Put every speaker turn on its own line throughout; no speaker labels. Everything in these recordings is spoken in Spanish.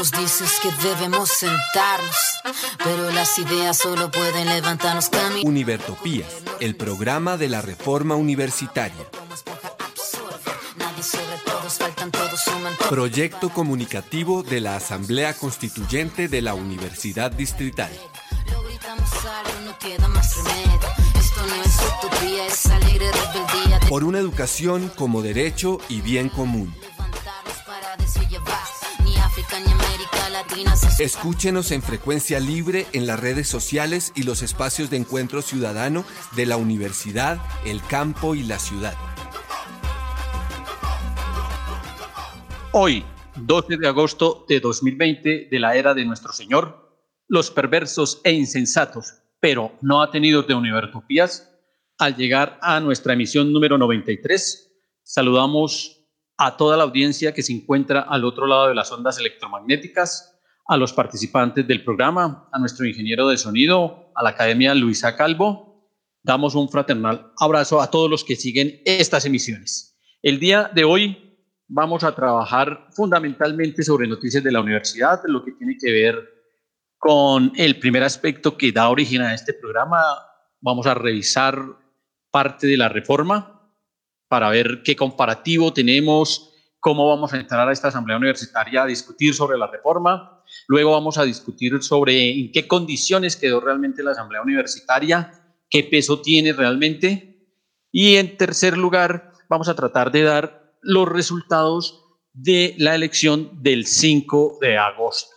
nos dices que debemos sentarnos, pero las ideas solo pueden levantarnos caminos.
Univertopías, el programa de la reforma universitaria. Proyecto comunicativo de la Asamblea Constituyente de la Universidad Distrital. Por una educación como derecho y bien común. Escúchenos en frecuencia libre en las redes sociales y los espacios de encuentro ciudadano de la universidad, el campo y la ciudad.
Hoy, 12 de agosto de 2020 de la era de nuestro Señor, los perversos e insensatos, pero no atenidos de Univertopías, al llegar a nuestra emisión número 93, saludamos a toda la audiencia que se encuentra al otro lado de las ondas electromagnéticas, a los participantes del programa, a nuestro ingeniero de sonido, a la Academia Luisa Calvo. Damos un fraternal abrazo a todos los que siguen estas emisiones. El día de hoy vamos a trabajar fundamentalmente sobre noticias de la universidad, lo que tiene que ver con el primer aspecto que da origen a este programa. Vamos a revisar parte de la reforma para ver qué comparativo tenemos, cómo vamos a entrar a esta asamblea universitaria a discutir sobre la reforma. Luego vamos a discutir sobre en qué condiciones quedó realmente la asamblea universitaria, qué peso tiene realmente. Y en tercer lugar, vamos a tratar de dar los resultados de la elección del 5 de agosto.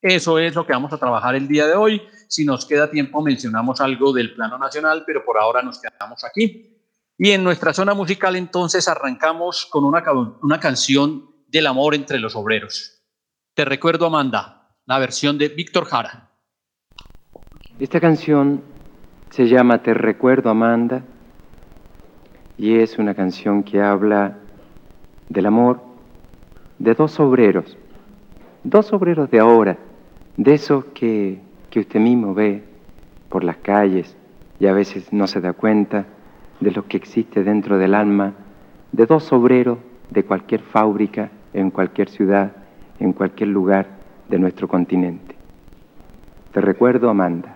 Eso es lo que vamos a trabajar el día de hoy. Si nos queda tiempo, mencionamos algo del plano nacional, pero por ahora nos quedamos aquí. Y en nuestra zona musical entonces arrancamos con una, una canción del amor entre los obreros. Te recuerdo, Amanda, la versión de Víctor Jara.
Esta canción se llama Te recuerdo, Amanda, y es una canción que habla del amor de dos obreros, dos obreros de ahora, de esos que, que usted mismo ve por las calles y a veces no se da cuenta de lo que existe dentro del alma de dos obreros de cualquier fábrica, en cualquier ciudad, en cualquier lugar de nuestro continente. Te recuerdo, Amanda.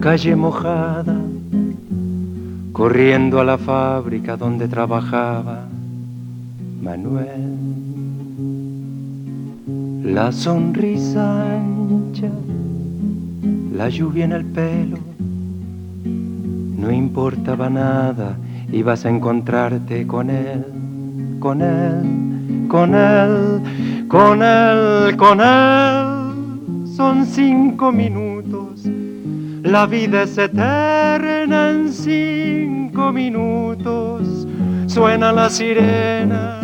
Calle mojada, corriendo a la fábrica donde trabajaba Manuel. La sonrisa ancha, la lluvia en el pelo, no importaba nada, ibas a encontrarte con él, con él, con él con él, con él, son cinco minutos. La vida es eterna en cinco minutos. Suena la sirena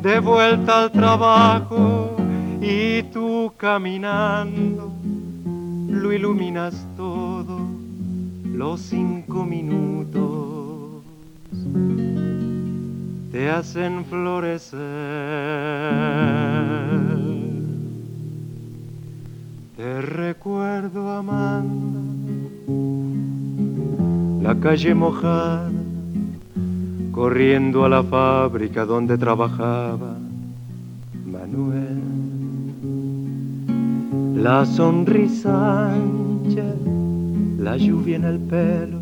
de vuelta al trabajo y tú caminando lo iluminas todo los cinco minutos te hacen florecer. Te recuerdo, Amanda, la calle mojada, corriendo a la fábrica donde trabajaba Manuel. La sonrisa ancha, la lluvia en el pelo,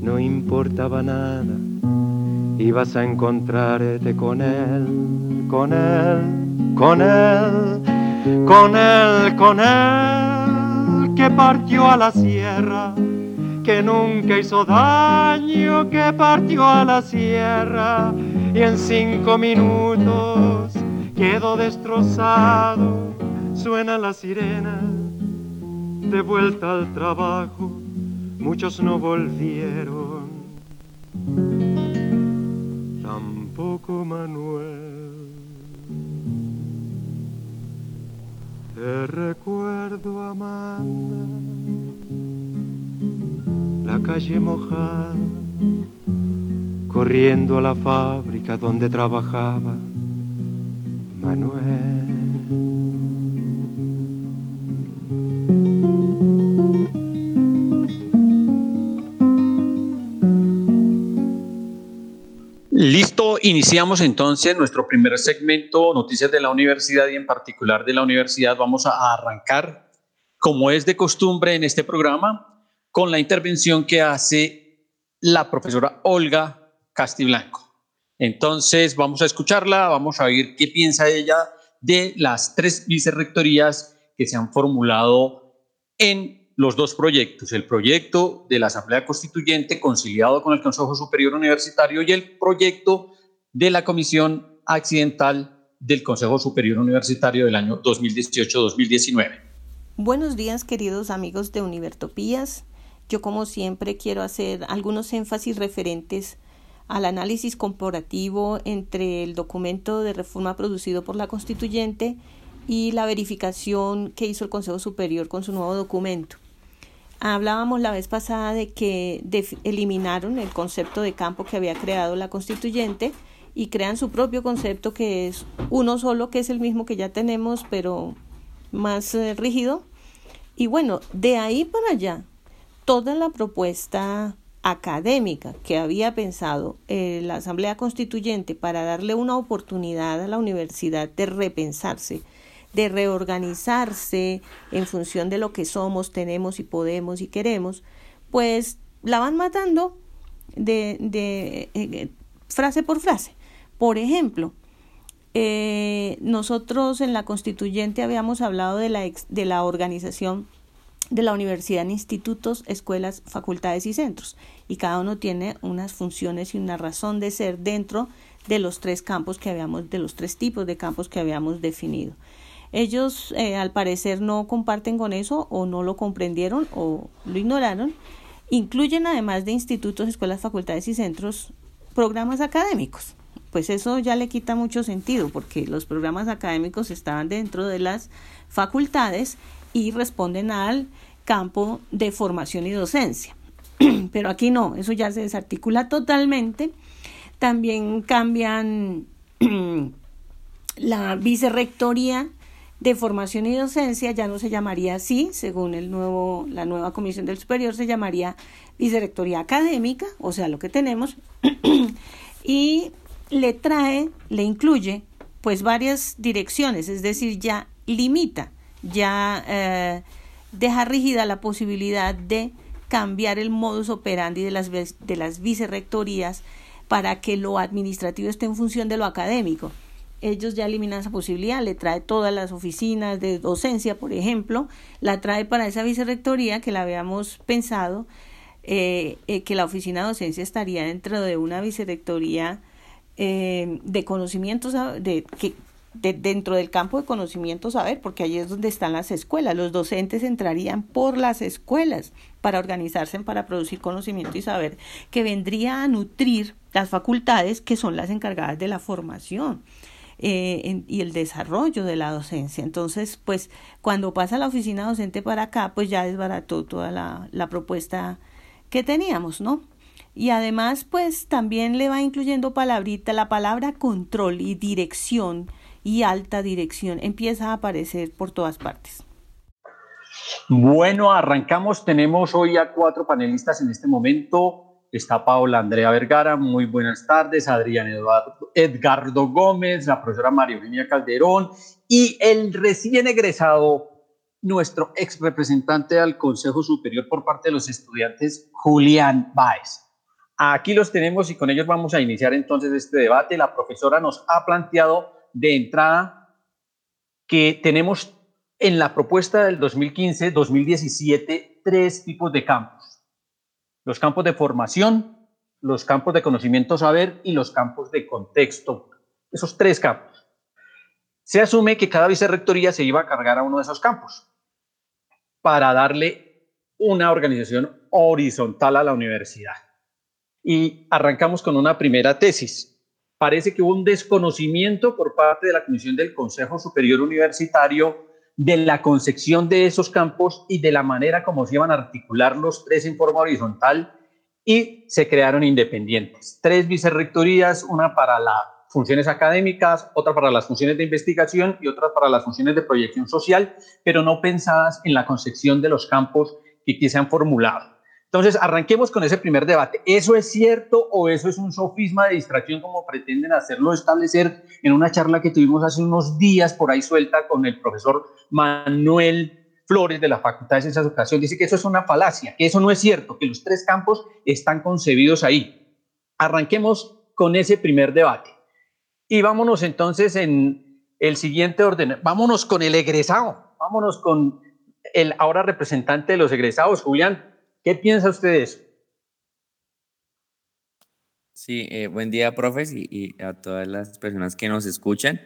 no importaba nada ibas a encontrarte con él, con él, con él, con él, con él, que partió a la sierra, que nunca hizo daño, que partió a la sierra y en cinco minutos quedó destrozado, suena la sirena, de vuelta al trabajo, muchos no volvieron poco Manuel.
Te recuerdo, Amanda, la calle mojada, corriendo a la fábrica donde trabajaba Manuel.
Listo, iniciamos entonces nuestro primer segmento, Noticias de la Universidad y en particular de la universidad. Vamos a arrancar, como es de costumbre en este programa, con la intervención que hace la profesora Olga Castiblanco. Entonces, vamos a escucharla, vamos a oír qué piensa ella de las tres vicerrectorías que se han formulado en los dos proyectos, el proyecto de la Asamblea Constituyente conciliado con el Consejo Superior Universitario y el proyecto de la Comisión Accidental del Consejo Superior Universitario del año 2018-2019.
Buenos días, queridos amigos de Univertopías. Yo, como siempre, quiero hacer algunos énfasis referentes al análisis comparativo entre el documento de reforma producido por la constituyente y la verificación que hizo el Consejo Superior con su nuevo documento. Hablábamos la vez pasada de que eliminaron el concepto de campo que había creado la constituyente y crean su propio concepto que es uno solo, que es el mismo que ya tenemos, pero más eh, rígido. Y bueno, de ahí para allá, toda la propuesta académica que había pensado eh, la Asamblea Constituyente para darle una oportunidad a la universidad de repensarse, de reorganizarse en función de lo que somos, tenemos y podemos y queremos, pues la van matando de, de eh, frase por frase. Por ejemplo, eh, nosotros en la constituyente habíamos hablado de la, de la organización de la universidad en institutos, escuelas, facultades y centros, y cada uno tiene unas funciones y una razón de ser dentro de los tres campos que habíamos, de los tres tipos de campos que habíamos definido. Ellos eh, al parecer no comparten con eso o no lo comprendieron o lo ignoraron. Incluyen además de institutos, escuelas, facultades y centros programas académicos. Pues eso ya le quita mucho sentido porque los programas académicos estaban dentro de las facultades y responden al campo de formación y docencia. Pero aquí no, eso ya se desarticula totalmente. También cambian la vicerrectoría de formación y docencia ya no se llamaría así, según el nuevo, la nueva comisión del superior, se llamaría vicerrectoría académica, o sea, lo que tenemos, y le trae, le incluye, pues varias direcciones, es decir, ya limita, ya eh, deja rígida la posibilidad de cambiar el modus operandi de las, de las vicerrectorías para que lo administrativo esté en función de lo académico ellos ya eliminan esa posibilidad, le trae todas las oficinas de docencia, por ejemplo, la trae para esa vicerrectoría que la habíamos pensado, eh, eh, que la oficina de docencia estaría dentro de una vicerrectoría eh, de conocimientos, de, que, dentro del campo de conocimiento saber, porque ahí es donde están las escuelas. Los docentes entrarían por las escuelas para organizarse, para producir conocimiento y saber, que vendría a nutrir las facultades que son las encargadas de la formación. Eh, y el desarrollo de la docencia. Entonces, pues cuando pasa la oficina docente para acá, pues ya desbarató toda la, la propuesta que teníamos, ¿no? Y además, pues también le va incluyendo palabrita, la palabra control y dirección y alta dirección empieza a aparecer por todas partes.
Bueno, arrancamos. Tenemos hoy a cuatro panelistas en este momento está Paola Andrea Vergara, muy buenas tardes, Adrián Eduardo, Edgardo Gómez, la profesora María Eugenia Calderón y el recién egresado, nuestro ex representante al Consejo Superior por parte de los estudiantes, Julián Báez. Aquí los tenemos y con ellos vamos a iniciar entonces este debate. La profesora nos ha planteado de entrada que tenemos en la propuesta del 2015-2017 tres tipos de campos los campos de formación, los campos de conocimiento saber y los campos de contexto. Esos tres campos. Se asume que cada vicerrectoría se iba a cargar a uno de esos campos para darle una organización horizontal a la universidad. Y arrancamos con una primera tesis. Parece que hubo un desconocimiento por parte de la Comisión del Consejo Superior Universitario de la concepción de esos campos y de la manera como se iban a articular los tres en forma horizontal y se crearon independientes. Tres vicerrectorías, una para las funciones académicas, otra para las funciones de investigación y otra para las funciones de proyección social, pero no pensadas en la concepción de los campos que aquí se han formulado. Entonces, arranquemos con ese primer debate. ¿Eso es cierto o eso es un sofisma de distracción como pretenden hacerlo establecer en una charla que tuvimos hace unos días por ahí suelta con el profesor Manuel Flores de la Facultad de Ciencias de Educación? Dice que eso es una falacia, que eso no es cierto, que los tres campos están concebidos ahí. Arranquemos con ese primer debate. Y vámonos entonces en el siguiente orden. Vámonos con el egresado. Vámonos con el ahora representante de los egresados, Julián. ¿Qué piensa usted de eso?
Sí, eh, buen día, profes, y, a todas las personas que nos escuchan.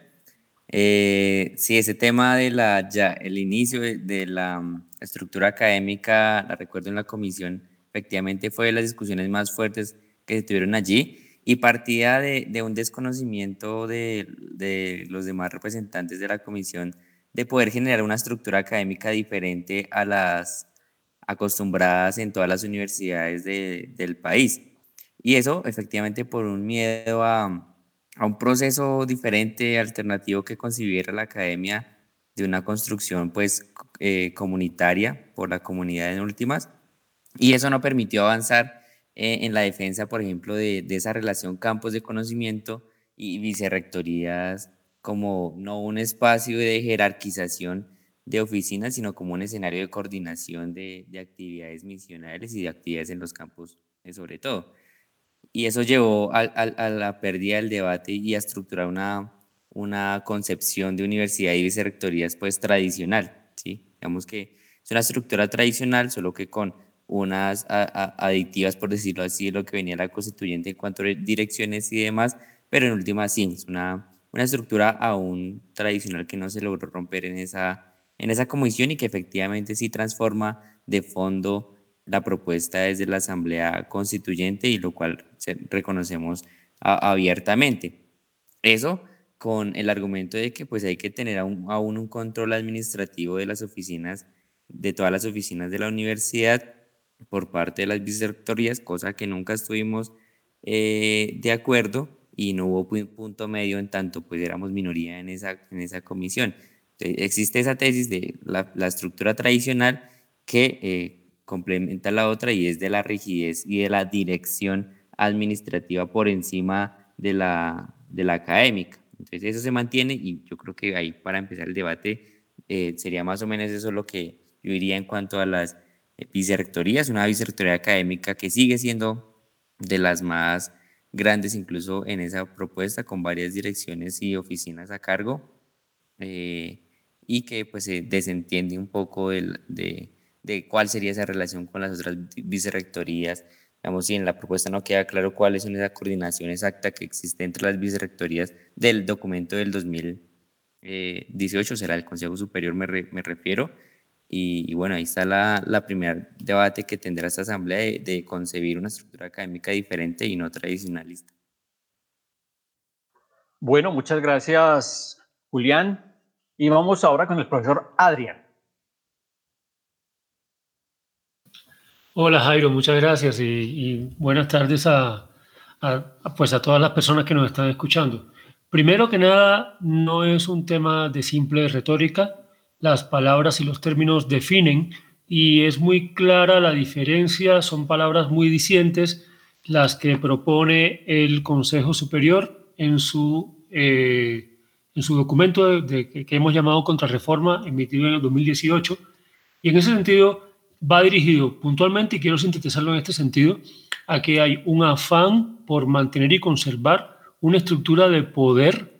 Eh, sí, ese tema de la, ya, el inicio de, la mm, estructura académica, la recuerdo en la comisión, efectivamente fue de las discusiones más fuertes que se tuvieron allí y partía de, de un desconocimiento de, de, los demás representantes de la comisión de poder generar una estructura académica diferente a las acostumbradas en todas las universidades del país. Y eso efectivamente por un miedo a, un proceso diferente, alternativo que concibiera la academia de una construcción pues eh, comunitaria por la comunidad en últimas. Y eso no permitió avanzar eh, en la defensa, por ejemplo, de, de esa relación campos de conocimiento y vicerrectorías como no un espacio de jerarquización de oficinas, sino como un escenario de coordinación de, de actividades misionales y de actividades en los campos, eh, sobre todo. Y eso llevó a, a, la pérdida del debate y a estructurar una, una concepción de universidad y vicerrectorías pues tradicional, ¿sí? Digamos que es una estructura tradicional, solo que con unas adictivas, por decirlo así, lo que venía la constituyente en cuanto a direcciones y demás, pero en última sí, es una, una estructura aún tradicional que no se logró romper en esa en esa comisión y que efectivamente sí transforma de fondo la propuesta desde la Asamblea Constituyente y lo cual reconocemos abiertamente. Eso con el argumento de que pues hay que tener aún, un control administrativo de las oficinas, de todas las oficinas de la universidad por parte de las vicerrectorías, cosa que nunca estuvimos eh, de acuerdo y no hubo punto medio en tanto pues éramos minoría en esa, en esa comisión. Existe esa tesis de la, estructura tradicional que eh, complementa la otra y es de la rigidez y de la dirección administrativa por encima de la, de la académica. Entonces eso se mantiene y yo creo que ahí para empezar el debate eh, sería más o menos eso lo que yo diría en cuanto a las vicerrectorías, una vicerrectoría académica que sigue siendo de las más grandes incluso en esa propuesta con varias direcciones y oficinas a cargo. Eh, y que pues se desentiende un poco de, de, cuál sería esa relación con las otras vicerrectorías. Digamos, si en la propuesta no queda claro cuál es esa coordinación exacta que existe entre las vicerrectorías del documento del 2018, será el Consejo Superior, me, me refiero. Y, bueno, ahí está la, la primer debate que tendrá esta asamblea de, de concebir una estructura académica diferente y no tradicionalista.
Bueno, muchas gracias, Julián. Y vamos ahora con el profesor Adrián.
Hola Jairo, muchas gracias y, buenas tardes a, pues a todas las personas que nos están escuchando. Primero que nada, no es un tema de simple retórica, las palabras y los términos definen y es muy clara la diferencia, son palabras muy dicientes las que propone el Consejo Superior en su eh, en su documento que hemos llamado Contrarreforma, emitido en el 2018, y en ese sentido va dirigido puntualmente, y quiero sintetizarlo en este sentido, a que hay un afán por mantener y conservar una estructura de poder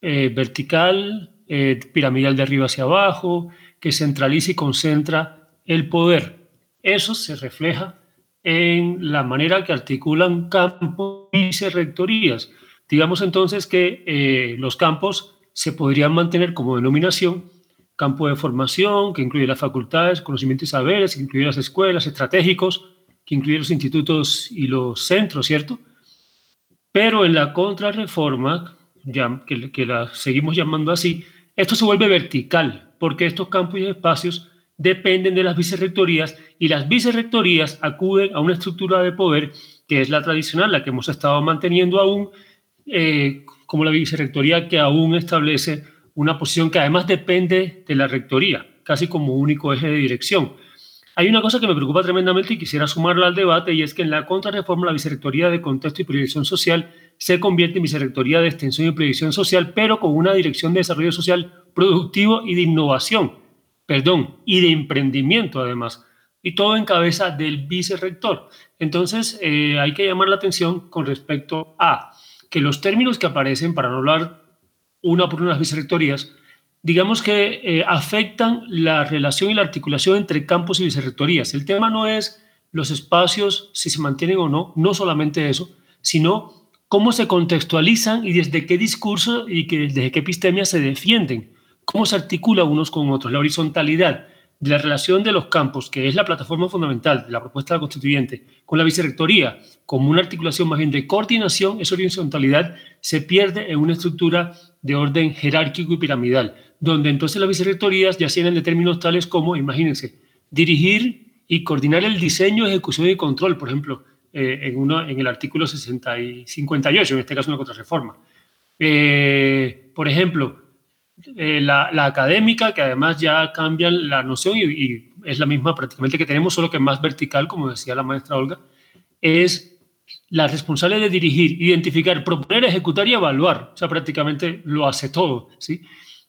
eh, vertical, eh, piramidal de arriba hacia abajo, que centraliza y concentra el poder. Eso se refleja en la manera que articulan campos y rectorías. Digamos entonces que eh, los campos se podrían mantener como denominación campo de formación, que incluye las facultades, conocimientos y saberes, que incluye las escuelas, estratégicos, que incluye los institutos y los centros, ¿cierto? Pero en la contrarreforma, ya, que, que la seguimos llamando así, esto se vuelve vertical. porque estos campos y espacios dependen de las vicerrectorías y las vicerrectorías acuden a una estructura de poder que es la tradicional, la que hemos estado manteniendo aún, eh, como la vicerrectoría que aún establece una posición que además depende de la rectoría, casi como único eje de dirección. Hay una cosa que me preocupa tremendamente y quisiera sumarla al debate y es que en la contrarreforma la vicerrectoría de contexto y proyección social se convierte en vicerrectoría de extensión y proyección social, pero con una dirección de desarrollo social productivo y de innovación, perdón, y de emprendimiento además, y todo en cabeza del vicerrector. Entonces eh, hay que llamar la atención con respecto a que los términos que aparecen, para no hablar una por unas vicerrectorías, digamos que eh, afectan la relación y la articulación entre campos y vicerrectorías. El tema no es los espacios, si se mantienen o no, no solamente eso, sino cómo se contextualizan y desde qué discurso y desde qué epistemia se defienden, cómo se articula unos con otros, la horizontalidad de la relación de los campos, que es la plataforma fundamental de la propuesta constituyente, con la vicerrectoría, como una articulación más bien de coordinación, esa horizontalidad se pierde en una estructura de orden jerárquico y piramidal, donde entonces las vicerrectorías ya tienen de términos tales como, imagínense, dirigir y coordinar el diseño, ejecución y control, por ejemplo, eh, en, uno, en el artículo 60 y 58, en este caso una contrarreforma. Eh, por ejemplo, eh, la, académica, que además ya cambian la noción y, es la misma prácticamente que tenemos, solo que más vertical, como decía la maestra Olga, es la responsable de dirigir, identificar, proponer, ejecutar y evaluar. O sea, prácticamente lo hace todo, ¿sí?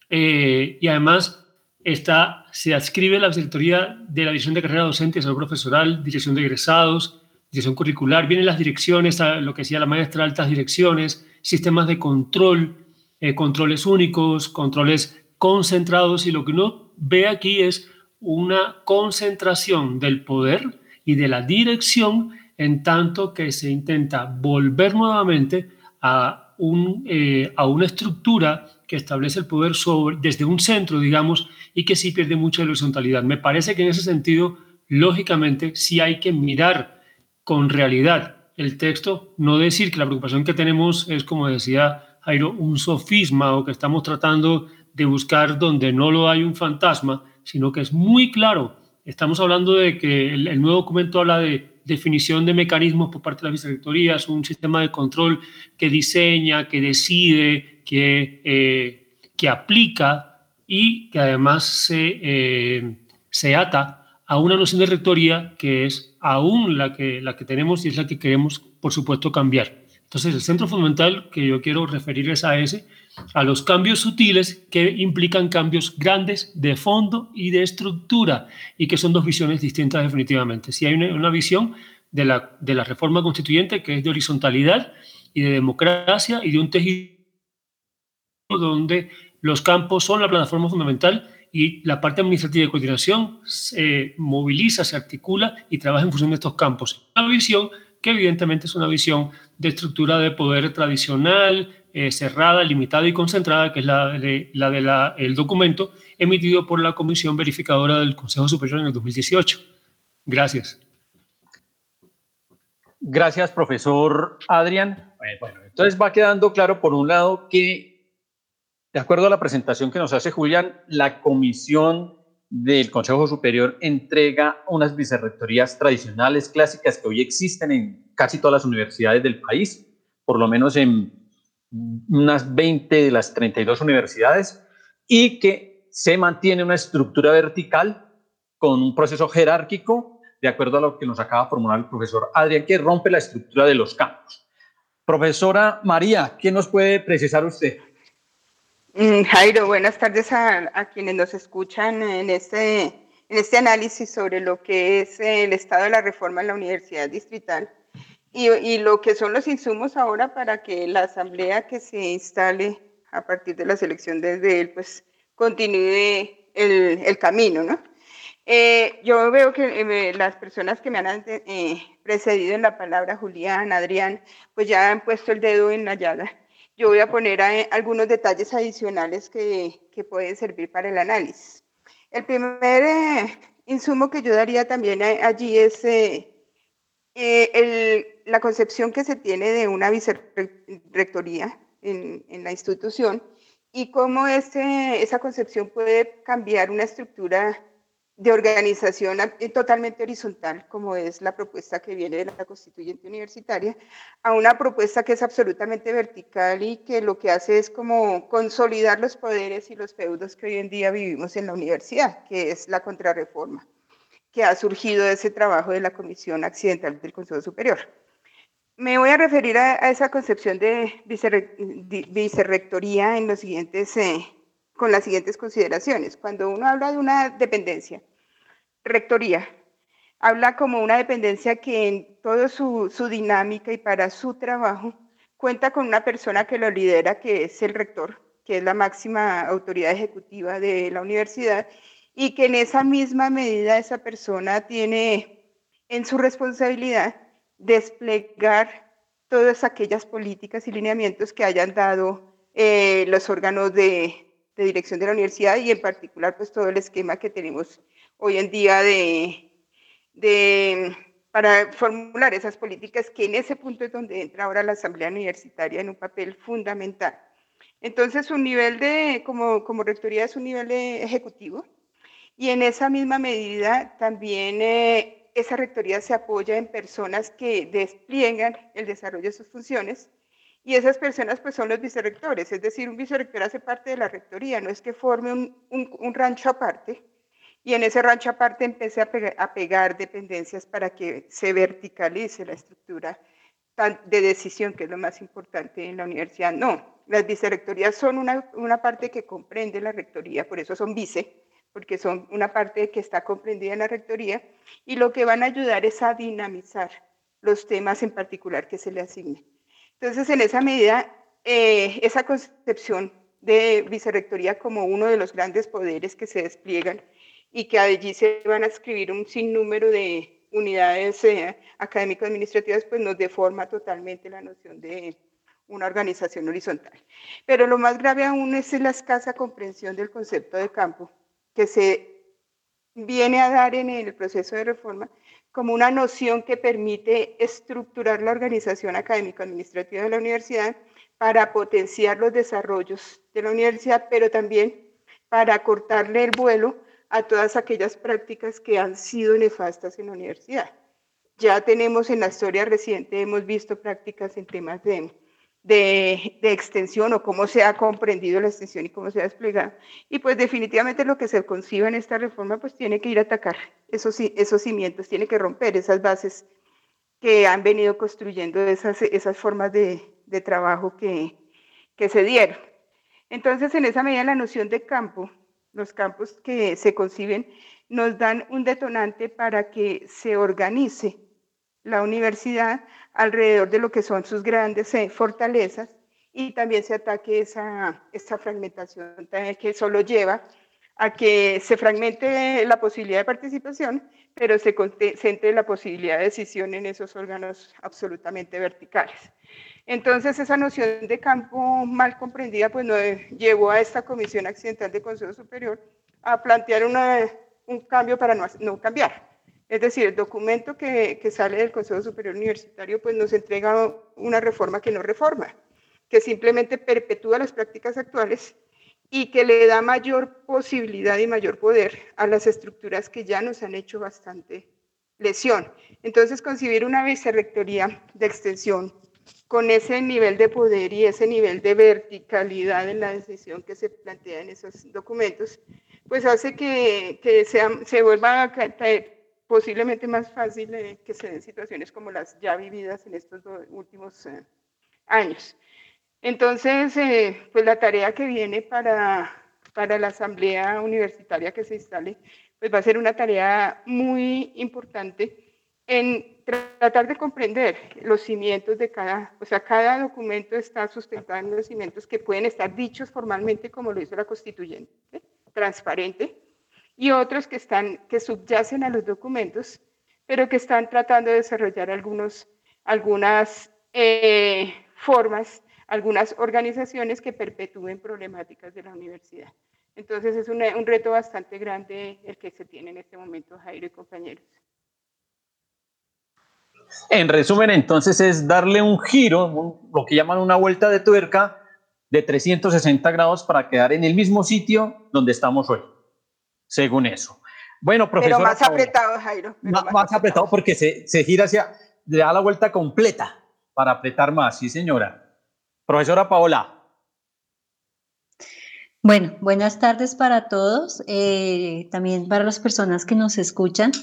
Eh, y además está, se adscribe la directoría de la dirección de carrera docente, salud profesoral, dirección de egresados, dirección curricular, vienen las direcciones, lo que decía la maestra, altas direcciones, sistemas de control, eh, controles únicos, controles concentrados, y lo que uno ve aquí es una concentración del poder y de la dirección en tanto que se intenta volver nuevamente a, un, eh, a una estructura que establece el poder sobre, desde un centro, digamos, y que sí pierde mucha horizontalidad. Me parece que en ese sentido, lógicamente, sí hay que mirar con realidad el texto, no decir que la preocupación que tenemos es, como decía Jairo, un sofisma o que estamos tratando de buscar donde no lo hay un fantasma, sino que es muy claro. Estamos hablando de que el, nuevo documento habla de definición de mecanismos por parte de las vicerrectorías, un sistema de control que diseña, que decide, que, eh, que aplica y que además se, eh, se ata a una noción de rectoría que es aún la que, la que tenemos y es la que queremos, por supuesto, cambiar. Entonces, el centro fundamental que yo quiero referir es a ese, a los cambios sutiles que implican cambios grandes de fondo y de estructura y que son dos visiones distintas definitivamente. Si hay una, visión de la, de la reforma constituyente que es de horizontalidad y de democracia y de un tejido donde los campos son la plataforma fundamental y la parte administrativa de coordinación se moviliza, se articula y trabaja en función de estos campos. Una visión que evidentemente es una visión de estructura de poder tradicional, eh, cerrada, limitada y concentrada, que es la de, la de el documento emitido por la Comisión Verificadora del Consejo Superior en el 2018. Gracias.
Gracias, profesor Adrián. Bueno, entonces va quedando claro, por un lado, que, de acuerdo a la presentación que nos hace Julián, la Comisión del Consejo Superior entrega unas vicerrectorías tradicionales, clásicas, que hoy existen en casi todas las universidades del país, por lo menos en unas 20 de las 32 universidades, y que se mantiene una estructura vertical con un proceso jerárquico, de acuerdo a lo que nos acaba de formular el profesor Adrián, que rompe la estructura de los campos. Profesora María, ¿qué nos puede precisar usted?
Mm, Jairo, buenas tardes a, quienes nos escuchan en este, en este análisis sobre lo que es el estado de la reforma en la Universidad Distrital y, y, lo que son los insumos ahora para que la asamblea que se instale a partir de la selección desde él, pues continúe el, el camino, ¿no? Eh, yo veo que eh, las personas que me han eh, precedido en la palabra, Julián, Adrián, pues ya han puesto el dedo en la llaga yo voy a poner algunos detalles adicionales que, que, pueden servir para el análisis. El primer eh, insumo que yo daría también allí es eh, eh, el, la concepción que se tiene de una vicerrectoría en, en la institución y cómo ese, esa concepción puede cambiar una estructura de organización totalmente horizontal, como es la propuesta que viene de la constituyente universitaria, a una propuesta que es absolutamente vertical y que lo que hace es como consolidar los poderes y los feudos que hoy en día vivimos en la universidad, que es la contrarreforma, que ha surgido de ese trabajo de la Comisión Accidental del Consejo Superior. Me voy a referir a, esa concepción de vicerrectoría en los siguientes... Eh, con las siguientes consideraciones. Cuando uno habla de una dependencia, rectoría, habla como una dependencia que en toda su, dinámica y para su trabajo cuenta con una persona que lo lidera, que es el rector, que es la máxima autoridad ejecutiva de la universidad, y que en esa misma medida esa persona tiene en su responsabilidad desplegar todas aquellas políticas y lineamientos que hayan dado eh, los órganos de, de dirección de la universidad y en particular pues todo el esquema que tenemos hoy en día de, de, para formular esas políticas que en ese punto es donde entra ahora la Asamblea Universitaria en un papel fundamental. Entonces, un nivel de, como, como rectoría es un nivel ejecutivo y en esa misma medida también eh, esa rectoría se apoya en personas que despliegan el desarrollo de sus funciones y esas personas pues son los vicerrectores, es decir, un vicerrector hace parte de la rectoría, no es que forme un, rancho aparte y en ese rancho aparte empiece a pegar, dependencias para que se verticalice la estructura de decisión, que es lo más importante en la universidad. No, las vicerrectorías son una, una parte que comprende la rectoría, por eso son vice, porque son una parte que está comprendida en la rectoría y lo que van a ayudar es a dinamizar los temas en particular que se le asignen. Entonces, en esa medida, eh, esa concepción de vicerrectoría como uno de los grandes poderes que se despliegan y que allí se van a escribir un sinnúmero de unidades eh, académico-administrativas, pues nos deforma totalmente la noción de una organización horizontal. Pero lo más grave aún es la escasa comprensión del concepto de campo que se viene a dar en el proceso de reforma como una noción que permite estructurar la organización académico-administrativa de la universidad para potenciar los desarrollos de la universidad, pero también para cortarle el vuelo a todas aquellas prácticas que han sido nefastas en la universidad. Ya tenemos en la historia reciente, hemos visto prácticas en temas de de, extensión o cómo se ha comprendido la extensión y cómo se ha desplegado. Y pues definitivamente lo que se conciba en esta reforma pues tiene que ir a atacar esos, esos cimientos, tiene que romper esas bases que han venido construyendo esas, esas formas de, trabajo que, que se dieron. Entonces, en esa medida, la noción de campo, los campos que se conciben, nos dan un detonante para que se organice la universidad alrededor de lo que son sus grandes eh, fortalezas y también se ataque esa, esa fragmentación que solo lleva a que se fragmente la posibilidad de participación, pero se concentre la posibilidad de decisión en esos órganos absolutamente verticales. Entonces, esa noción de campo mal comprendida, pues no llevó a esta Comisión Accidental de Consejo Superior a plantear un cambio para no, no cambiar. Es decir, el documento que, sale del Consejo Superior Universitario pues nos entrega una reforma que no reforma, que simplemente perpetúa las prácticas actuales y que le da mayor posibilidad y mayor poder a las estructuras que ya nos han hecho bastante lesión. Entonces, concebir una vicerrectoría de extensión con ese nivel de poder y ese nivel de verticalidad en la decisión que se plantea en esos documentos, pues hace que, se vuelva a caer posiblemente más fácil que se den situaciones como las ya vividas en estos últimos eh, años. Entonces, eh, pues la tarea que viene para, para la asamblea universitaria que se instale, pues va a ser una tarea muy importante en tratar de comprender los cimientos de cada, o sea, cada documento está sustentado en los cimientos que pueden estar dichos formalmente como lo hizo la constituyente, transparente, y otros que, están, que subyacen a los documentos, pero que están tratando de desarrollar algunos, algunas eh, formas, algunas organizaciones que perpetúen problemáticas de la universidad. Entonces es un, un reto bastante grande el que se tiene en este momento, Jairo y compañeros.
En resumen, entonces es darle un giro, lo que llaman una vuelta de tuerca de 360 grados para quedar en el mismo sitio donde estamos hoy, según eso. Bueno, profesor.
Pero más apretado, Jairo.
Más, más, apretado porque se, se gira hacia, le da la vuelta completa para apretar más, sí señora. Profesora Paola.
Bueno, buenas tardes para todos, eh, también para las personas que nos escuchan.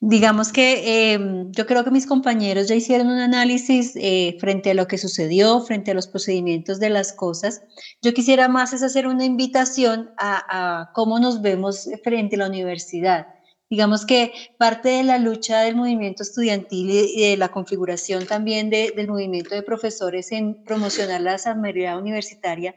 Digamos que eh, yo creo que mis compañeros ya hicieron un análisis eh, frente a lo que sucedió, frente a los procedimientos de las cosas. Yo quisiera más es hacer una invitación a, cómo nos vemos frente a la universidad. Digamos que parte de la lucha del movimiento estudiantil y de la configuración también de, del movimiento de profesores en promocionar la asamblea universitaria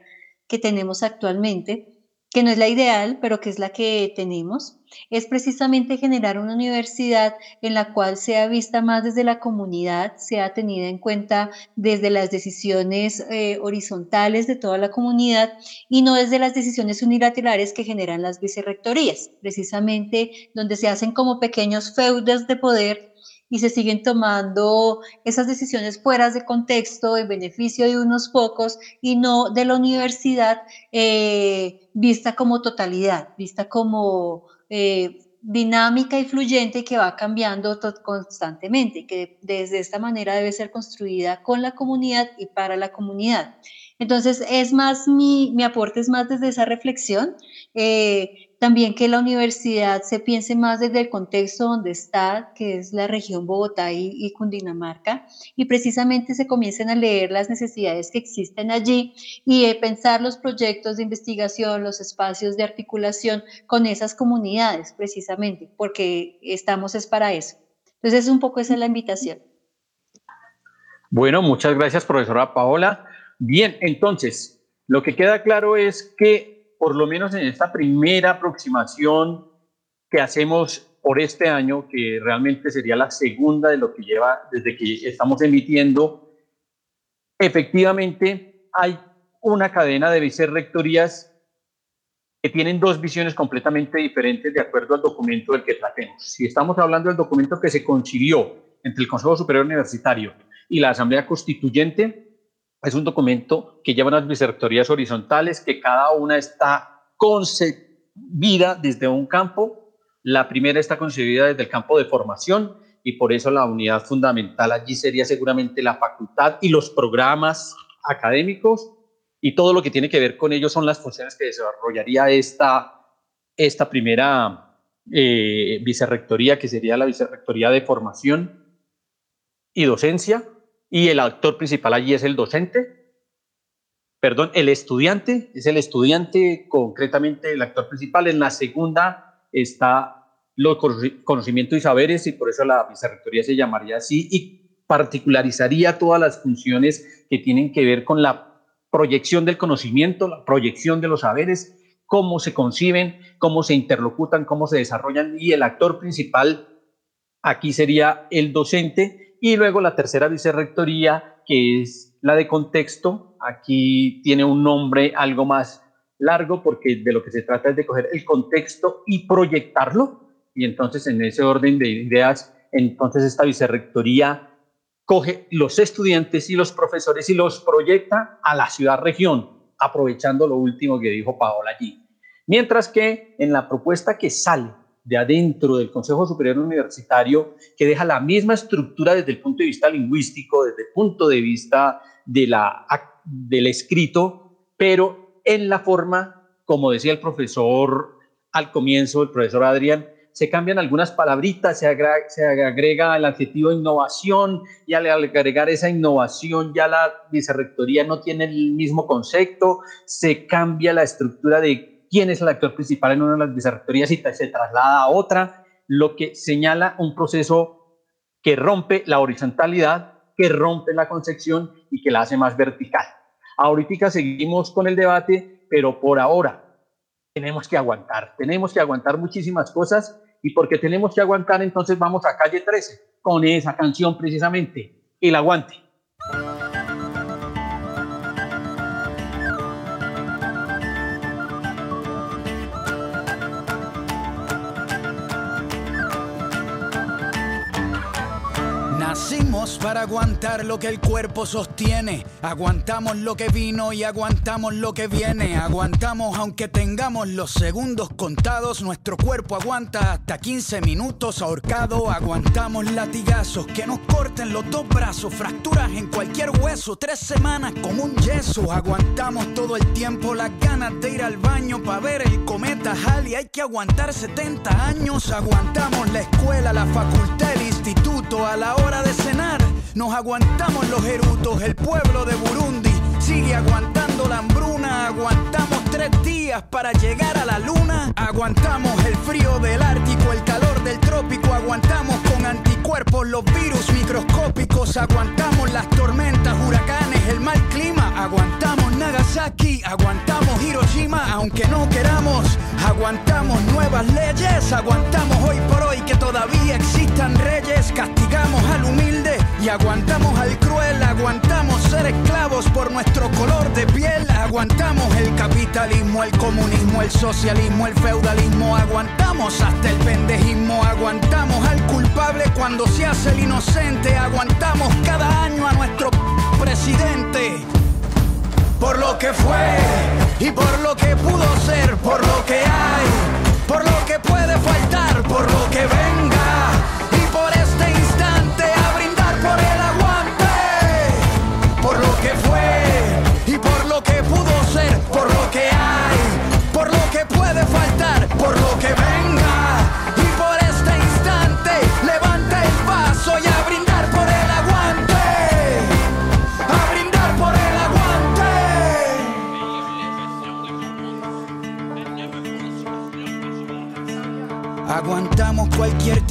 que tenemos actualmente, que no es la ideal, pero que es la que tenemos, es precisamente generar una universidad en la cual sea vista más desde la comunidad, sea tenida en cuenta desde las decisiones eh, horizontales de toda la comunidad y no desde las decisiones unilaterales que generan las vicerrectorías, precisamente donde se hacen como pequeños feudos de poder y se siguen tomando esas decisiones fuera de contexto en beneficio de unos pocos y no de la universidad eh, vista como totalidad, vista como eh, dinámica y fluyente que va cambiando constantemente, que desde esta manera debe ser construida con la comunidad y para la comunidad. Entonces, es más, mi, mi aporte es más desde esa reflexión. Eh, también que la universidad se piense más desde el contexto donde está, que es la región Bogotá y, Cundinamarca, y precisamente se comiencen a leer las necesidades que existen allí y pensar los proyectos de investigación, los espacios de articulación con esas comunidades, precisamente, porque estamos es para eso. Entonces, es un poco esa es la invitación.
Bueno, muchas gracias, profesora Paola. Bien, entonces, lo que queda claro es que por lo menos en esta primera aproximación que hacemos por este año, que realmente sería la segunda de lo que lleva desde que estamos emitiendo, efectivamente hay una cadena de vicerrectorías que tienen dos visiones completamente diferentes de acuerdo al documento del que tratemos. Si estamos hablando del documento que se concilió entre el Consejo Superior Universitario y la Asamblea Constituyente, es un documento que lleva unas vicerrectorías horizontales que cada una está concebida desde un campo. La primera está concebida desde el campo de formación y por eso la unidad fundamental allí sería seguramente la facultad y los programas académicos y todo lo que tiene que ver con ellos son las funciones que desarrollaría esta, esta primera eh, vicerrectoría, que sería la vicerrectoría de formación y docencia y el actor principal allí es el docente, perdón, el estudiante, es el estudiante, concretamente el actor principal. En la segunda está los conocimientos y saberes y por eso la vicerrectoría se llamaría así y particularizaría todas las funciones que tienen que ver con la proyección del conocimiento, la proyección de los saberes, cómo se conciben, cómo se interlocutan, cómo se desarrollan y el actor principal aquí sería el docente y luego la tercera vicerrectoría, que es la de contexto. Aquí tiene un nombre algo más largo porque de lo que se trata es de coger el contexto y proyectarlo. Y entonces en ese orden de ideas, entonces esta vicerrectoría coge los estudiantes y los profesores y los proyecta a la ciudad-región, aprovechando lo último que dijo Paola allí. Mientras que en la propuesta que sale de adentro del Consejo Superior Universitario que deja la misma estructura desde el punto de vista lingüístico, desde el punto de vista de la, del escrito, pero en la forma, como decía el profesor al comienzo, el profesor Adrián, se cambian algunas palabritas, se agrega, se agrega el adjetivo innovación y al agregar esa innovación ya la vicerrectoría no tiene el mismo concepto, se cambia la estructura de quién es el actor principal en una de las vicerrectorías y se traslada a otra, lo que señala un proceso que rompe la horizontalidad, que rompe la concepción y que la hace más vertical. Ahorita seguimos con el debate, pero por ahora tenemos que aguantar, tenemos que aguantar muchísimas cosas y porque tenemos que aguantar, entonces vamos a calle 13 con esa canción precisamente, El Aguante.
Para aguantar lo que el cuerpo sostiene. Aguantamos lo que vino y aguantamos lo que viene. Aguantamos aunque tengamos los segundos contados. Nuestro cuerpo aguanta hasta 15 minutos ahorcado. Aguantamos latigazos que nos corten los dos brazos. Fracturas en cualquier hueso. Tres semanas como un yeso. Aguantamos todo el tiempo las ganas de ir al baño para ver el cometa Halley. Hay que aguantar 70 años. Aguantamos la escuela, la facultad, el instituto a la hora de cenar. Nos aguantamos los erutos, el pueblo de Burundi sigue aguantando la hambruna. Aguantamos tres días para llegar a la luna. Aguantamos el frío del Ártico, el calor del trópico. Aguantamos con anticuerpos los virus microscópicos. Aguantamos las tormentas, huracanes, el mal clima. Aguantamos Nagasaki, aguantamos Hiroshima, aunque no queramos. Aguantamos nuevas leyes, aguantamos hoy por hoy que todavía existan reyes. Castigamos al humilde aguantamos al cruel. Aguantamos ser esclavos por nuestro color de piel. Aguantamos el capitalismo, el comunismo, el socialismo, el feudalismo. Aguantamos hasta el pendejismo. Aguantamos al culpable cuando se hace el inocente. Aguantamos cada año a nuestro presidente por lo que fue y por lo que pudo ser, por lo que hay, por lo que puede faltar, por lo que venga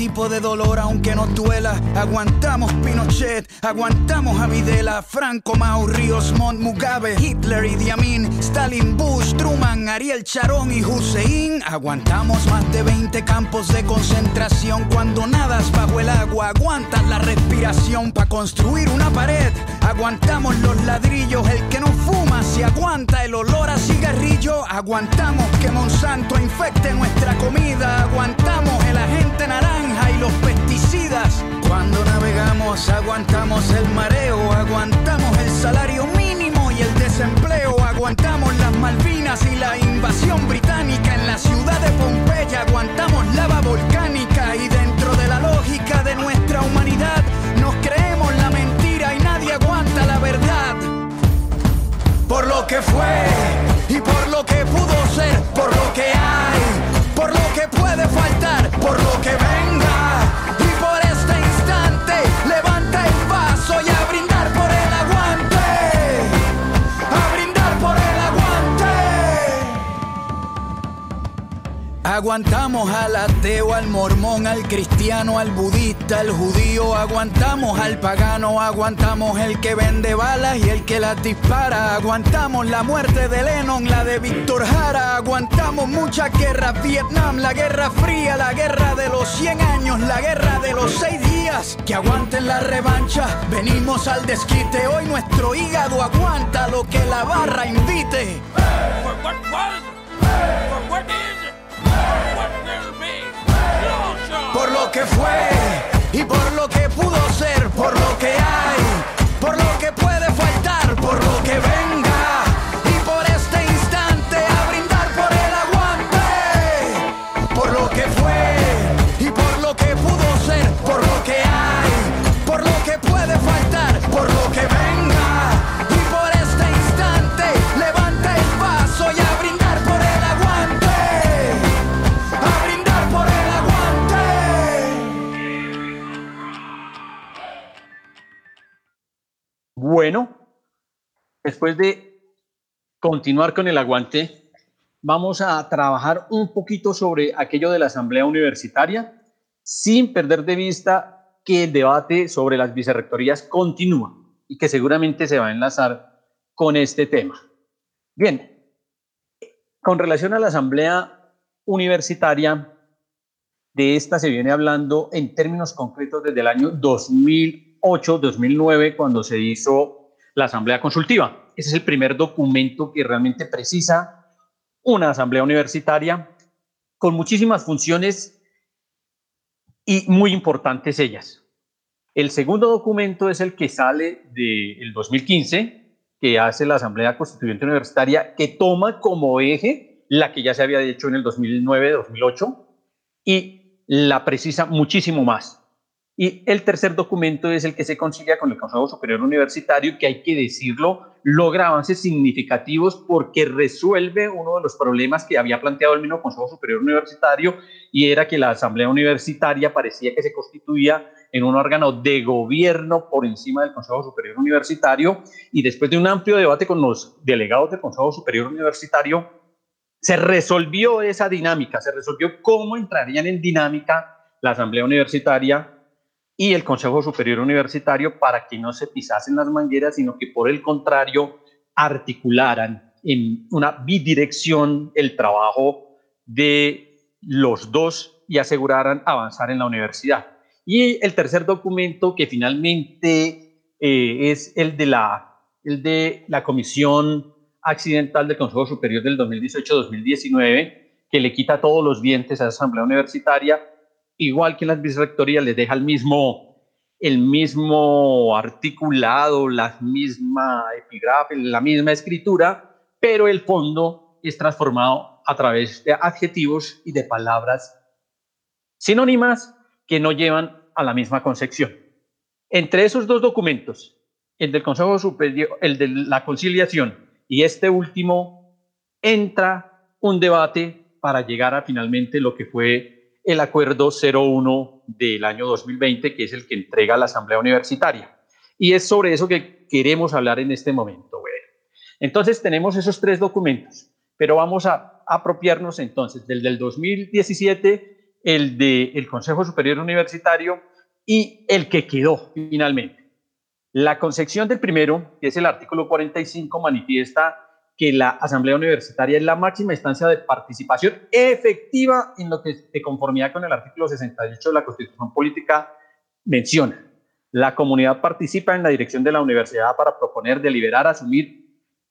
tipo de dolor aunque nos duela. Aguantamos Pinochet, aguantamos a Videla, Franco, Mau, Ríos, Montt, Mugabe, Hitler, Idi Amin, Stalin, Bush, Truman, Ariel Sharon y Hussein. Aguantamos más de 20 campos de concentración cuando nadas bajo el agua. Aguantas la respiración para construir una pared. Aguantamos los ladrillos, el que no fuma si aguanta el olor a cigarrillo. Aguantamos que Monsanto infecte nuestra comida. Aguantamos el agente naranja y los pesticidas. Cuando navegamos aguantamos el mareo, aguantamos el salario mínimo y el desempleo. Aguantamos las Malvinas y la invasión británica en la ciudad de Pompeya. Aguantamos lava volcánica y dentro de la lógica de nuestra humanidad nos creemos la mentira y nadie aguanta la verdad por lo que fue y por lo que pudo ser, por lo que hay, por lo que puede faltar, por lo que Aguantamos al ateo, al mormón, al cristiano, al budista, al judío, aguantamos al pagano, aguantamos el que vende balas y el que las dispara, aguantamos la muerte de Lennon, la de Víctor Jara, aguantamos muchas guerras, Vietnam, la guerra fría, la guerra de los 100 años, la guerra de los 6 días, que aguanten la revancha, venimos al desquite, hoy nuestro hígado aguanta lo que la barra invite. Que fue
después de continuar con el aguante, vamos a trabajar un poquito sobre aquello de la asamblea universitaria, sin perder de vista que el debate sobre las vicerrectorías continúa y que seguramente se va a enlazar con este tema. Bien, con relación a la asamblea universitaria, de esta se viene hablando en términos concretos desde el año 2008-2009, cuando se hizo la asamblea consultiva. Ese es el primer documento que realmente precisa una asamblea universitaria con muchísimas funciones y muy importantes ellas. El segundo documento es el que sale del 2015, que hace la Asamblea Constituyente Universitaria, que toma como eje la que ya se había hecho en el 2009-2008 y la precisa muchísimo más. Y el tercer documento es el que se concilia con el Consejo Superior Universitario, que hay que decirlo, logra avances significativos porque resuelve uno de los problemas que había planteado el mismo Consejo Superior Universitario y era que la Asamblea Universitaria parecía que se constituía en un órgano de gobierno por encima del Consejo Superior Universitario y después de un amplio debate con los delegados del Consejo Superior Universitario, se resolvió esa dinámica, se resolvió cómo entrarían en dinámica la Asamblea Universitaria y el Consejo Superior Universitario para que no se pisasen las mangueras, sino que por el contrario articularan en una bidirección el trabajo de los dos y aseguraran avanzar en la universidad. Y el tercer documento que finalmente eh, es el de, la, el de la Comisión Accidental del Consejo Superior del 2018-2019, que le quita todos los dientes a la Asamblea Universitaria igual que en las vicerrectorías, les deja el mismo, el mismo articulado, la misma epígrafe, la misma escritura, pero el fondo es transformado a través de adjetivos y de palabras sinónimas que no llevan a la misma concepción. Entre esos dos documentos, el del Consejo Superior, el de la conciliación y este último, entra un debate para llegar a finalmente lo que fue el acuerdo 01 del año 2020, que es el que entrega la Asamblea Universitaria. Y es sobre eso que queremos hablar en este momento. Entonces tenemos esos tres documentos, pero vamos a apropiarnos entonces del del 2017, el del Consejo Superior Universitario y el que quedó finalmente. La concepción del primero, que es el artículo 45, manifiesta que la Asamblea Universitaria es la máxima instancia de participación efectiva en lo que, de conformidad con el artículo 68 de la Constitución Política, menciona. La comunidad participa en la dirección de la universidad para proponer, deliberar, asumir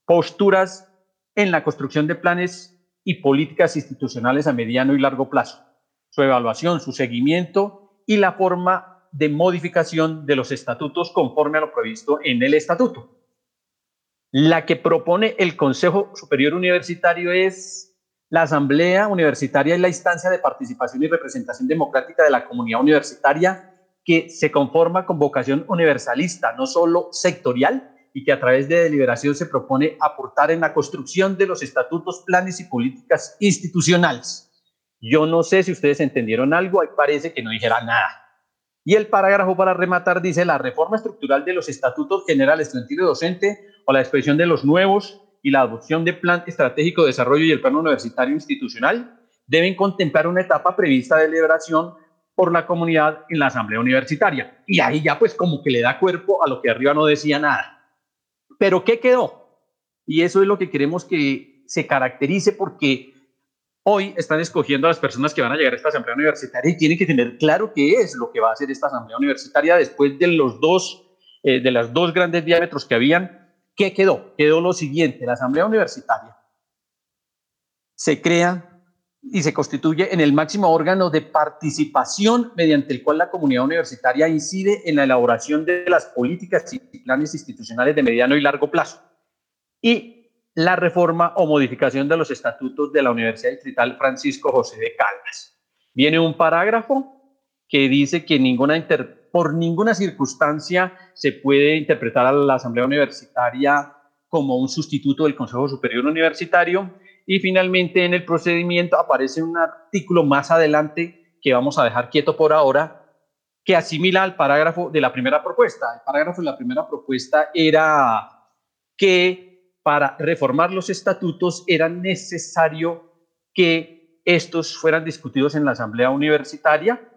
posturas en la construcción de planes y políticas institucionales a mediano y largo plazo, su evaluación, su seguimiento y la forma de modificación de los estatutos conforme a lo previsto en el estatuto. La que propone el Consejo Superior Universitario es la Asamblea Universitaria es la instancia de participación y representación democrática de la comunidad universitaria que se conforma con vocación universalista, no solo sectorial, y que a través de deliberación se propone aportar en la construcción de los estatutos, planes y políticas institucionales. Yo no sé si ustedes entendieron algo, ahí parece que no dijera nada. Y el parágrafo para rematar dice, la reforma estructural de los estatutos generales estudiantil y docente o la expresión de los nuevos y la adopción de plan estratégico de desarrollo y el plan universitario institucional deben contemplar una etapa prevista de deliberación por la comunidad en la asamblea universitaria. Y ahí ya pues como que le da cuerpo a lo que arriba no decía nada. Pero ¿qué quedó? Y eso es lo que queremos que se caracterice porque hoy están escogiendo a las personas que van a llegar a esta asamblea universitaria y tienen que tener claro qué es lo que va a hacer esta asamblea universitaria después de los dos, eh, de los dos grandes diámetros que habían ¿Qué quedó? Quedó lo siguiente, la Asamblea Universitaria se crea y se constituye en el máximo órgano de participación mediante el cual la comunidad universitaria incide en la elaboración de las políticas y planes institucionales de mediano y largo plazo y la reforma o modificación de los estatutos de la Universidad Distrital Francisco José de Caldas. Viene un parágrafo que dice que por ninguna circunstancia se puede interpretar a la Asamblea Universitaria como un sustituto del Consejo Superior Universitario. Y finalmente en el procedimiento aparece un artículo más adelante que vamos a dejar quieto por ahora, que asimila al parágrafo de la primera propuesta. El parágrafo de la primera propuesta era que para reformar los estatutos era necesario que estos fueran discutidos en la Asamblea Universitaria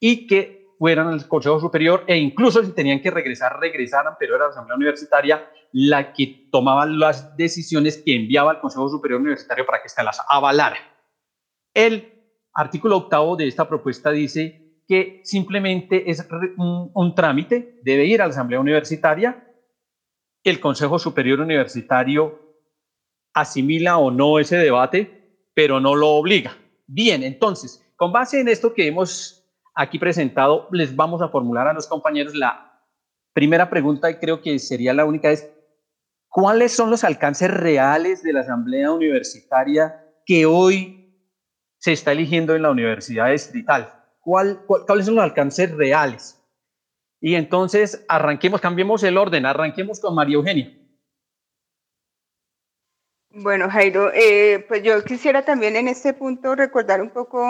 y que fueran al Consejo Superior e incluso si tenían que regresar, regresaran, pero era la Asamblea Universitaria la que tomaba las decisiones que enviaba al Consejo Superior Universitario para que ésta las avalara. El artículo octavo de esta propuesta dice que simplemente es un, un trámite, debe ir a la Asamblea Universitaria, el Consejo Superior Universitario asimila o no ese debate, pero no lo obliga. Bien, entonces, con base en esto que hemos aquí presentado, les vamos a formular a los compañeros la primera pregunta y creo que sería la única es, ¿cuáles son los alcances reales de la Asamblea Universitaria que hoy se está eligiendo en la Universidad Distrital? ¿Cuáles son los alcances reales? Y entonces arranquemos, cambiemos el orden, arranquemos con María Eugenia.
Bueno, Jairo, eh, pues yo quisiera también en este punto recordar un poco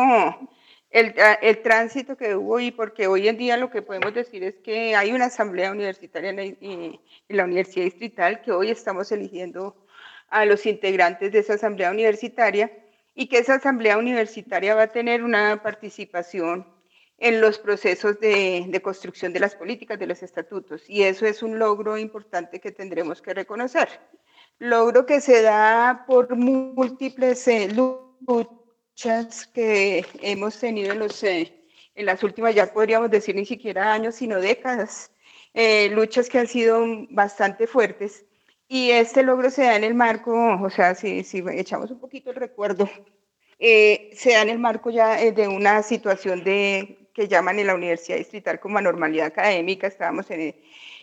el, el, tránsito que hubo y porque hoy en día lo que podemos decir es que hay una asamblea universitaria en la, en la Universidad Distrital que hoy estamos eligiendo a los integrantes de esa asamblea universitaria y que esa asamblea universitaria va a tener una participación en los procesos de, de, construcción de las políticas, de los estatutos. Y eso es un logro importante que tendremos que reconocer logro que se da por múltiples eh, luchas que hemos tenido en, los, eh, en las últimas, ya podríamos decir ni siquiera años, sino décadas, eh, luchas que han sido bastante fuertes. Y este logro se da en el marco, o sea, si, si echamos un poquito el recuerdo, se da en el marco ya de una situación de, que llaman en la Universidad Distrital como anormalidad académica, estábamos en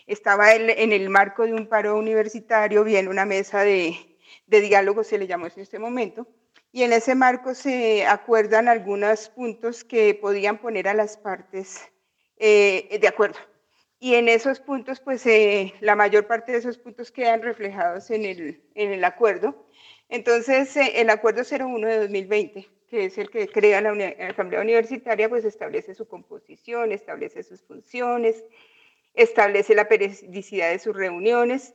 estaba en el marco de un paro universitario, bien una mesa de, de diálogo, se le llamó en este momento, y en ese marco se acuerdan algunos puntos que podían poner a las partes eh, de acuerdo. Y en esos puntos, pues eh, la mayor parte de esos puntos quedan reflejados en el, en el acuerdo. Entonces, eh, el acuerdo 01 de 2020, que es el que crea la Asamblea Universitaria, pues establece su composición, establece sus funciones, establece la periodicidad de sus reuniones.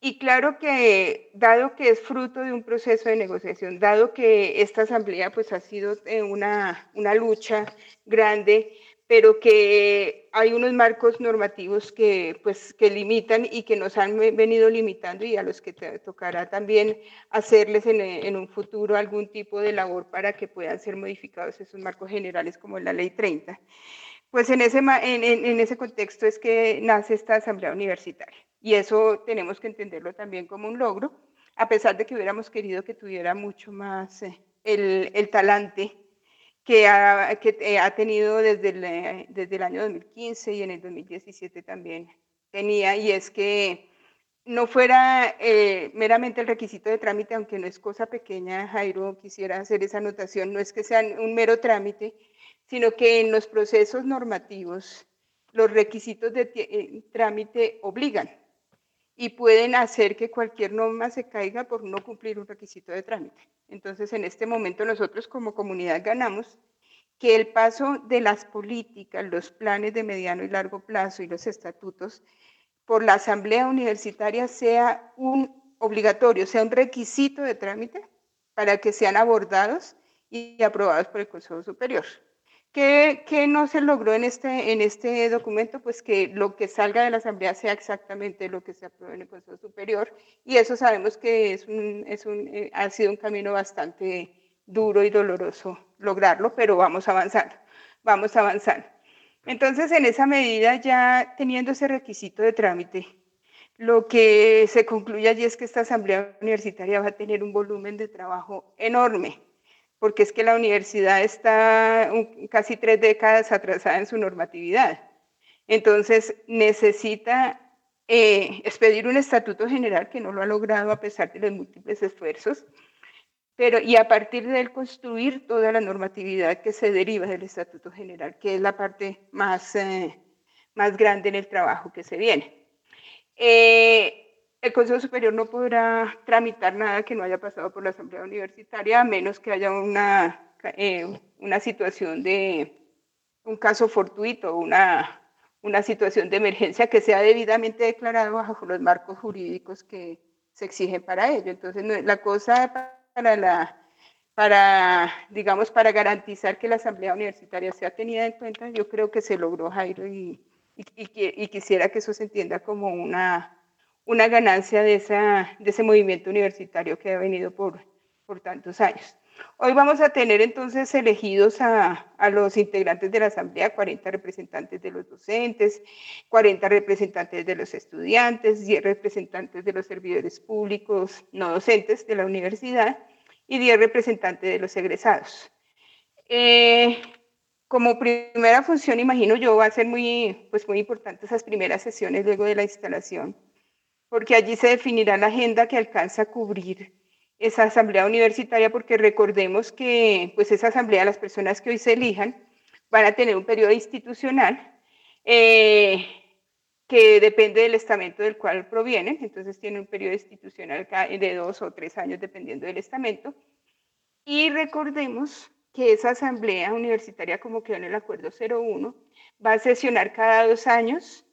Y claro que, dado que es fruto de un proceso de negociación, dado que esta asamblea pues ha sido eh, una, una lucha grande, pero que hay unos marcos normativos que, pues, que limitan y que nos han venido limitando y a los que tocará también hacerles en, en, un futuro algún tipo de labor para que puedan ser modificados esos marcos generales como la Ley 30. Pues en ese, en, ese contexto es que nace esta asamblea universitaria y eso tenemos que entenderlo también como un logro, a pesar de que hubiéramos querido que tuviera mucho más eh, el, el, talante que ha, que eh, ha tenido desde el, eh, desde el año 2015 y en el 2017 también tenía, y es que no fuera meramente el requisito de trámite, aunque no es cosa pequeña, Jairo quisiera hacer esa anotación, no es que sea un mero trámite, sino que en los procesos normativos los requisitos de eh, trámite obligan y pueden hacer que cualquier norma se caiga por no cumplir un requisito de trámite. Entonces, en este momento nosotros como comunidad ganamos que el paso de las políticas, los planes de mediano y largo plazo y los estatutos por la Asamblea Universitaria sea un obligatorio, sea un requisito de trámite para que sean abordados y aprobados por el Consejo Superior. ¿Qué, no se logró en este, en este documento? Pues que lo que salga de la Asamblea sea exactamente lo que se apruebe en el Consejo Superior y eso sabemos que es un, es un, eh, ha sido un camino bastante duro y doloroso lograrlo, pero vamos avanzando, vamos avanzando. Entonces, en esa medida, ya teniendo ese requisito de trámite, lo que se concluye allí es que esta asamblea universitaria va a tener un volumen de trabajo enorme porque es que la universidad está casi tres décadas atrasada en su normatividad. Entonces necesita eh, expedir un estatuto general que no lo ha logrado a pesar de los múltiples esfuerzos, pero y a partir de él construir toda la normatividad que se deriva del estatuto general, que es la parte más, eh, más grande en el trabajo que se viene. Eh, el Consejo Superior no podrá tramitar nada que no haya pasado por la Asamblea Universitaria, a menos que haya una, eh, una situación de un caso fortuito, una, una situación de emergencia que sea debidamente declarada bajo los marcos jurídicos que se exigen para ello. Entonces, la cosa para la para, digamos, para garantizar que la Asamblea Universitaria sea tenida en cuenta, yo creo que se logró, Jairo, y, y, y quisiera que eso se entienda como una, una ganancia de, esa, de ese movimiento universitario que ha venido por, por tantos años. Hoy vamos a tener entonces elegidos a, a, los integrantes de la Asamblea, 40 representantes de los docentes, 40 representantes de los estudiantes, 10 representantes de los servidores públicos no docentes de la universidad y 10 representantes de los egresados. Eh, como primera función, imagino yo, va a ser muy, pues muy importante esas primeras sesiones luego de la instalación, porque allí se definirá la agenda que alcanza a cubrir esa asamblea universitaria, porque recordemos que pues esa asamblea, las personas que hoy se elijan, van a tener un periodo institucional eh, que depende del estamento del cual provienen, entonces tiene un periodo institucional de dos o tres años dependiendo del estamento. Y recordemos que esa asamblea universitaria, como quedó en el acuerdo 01, va a sesionar cada dos años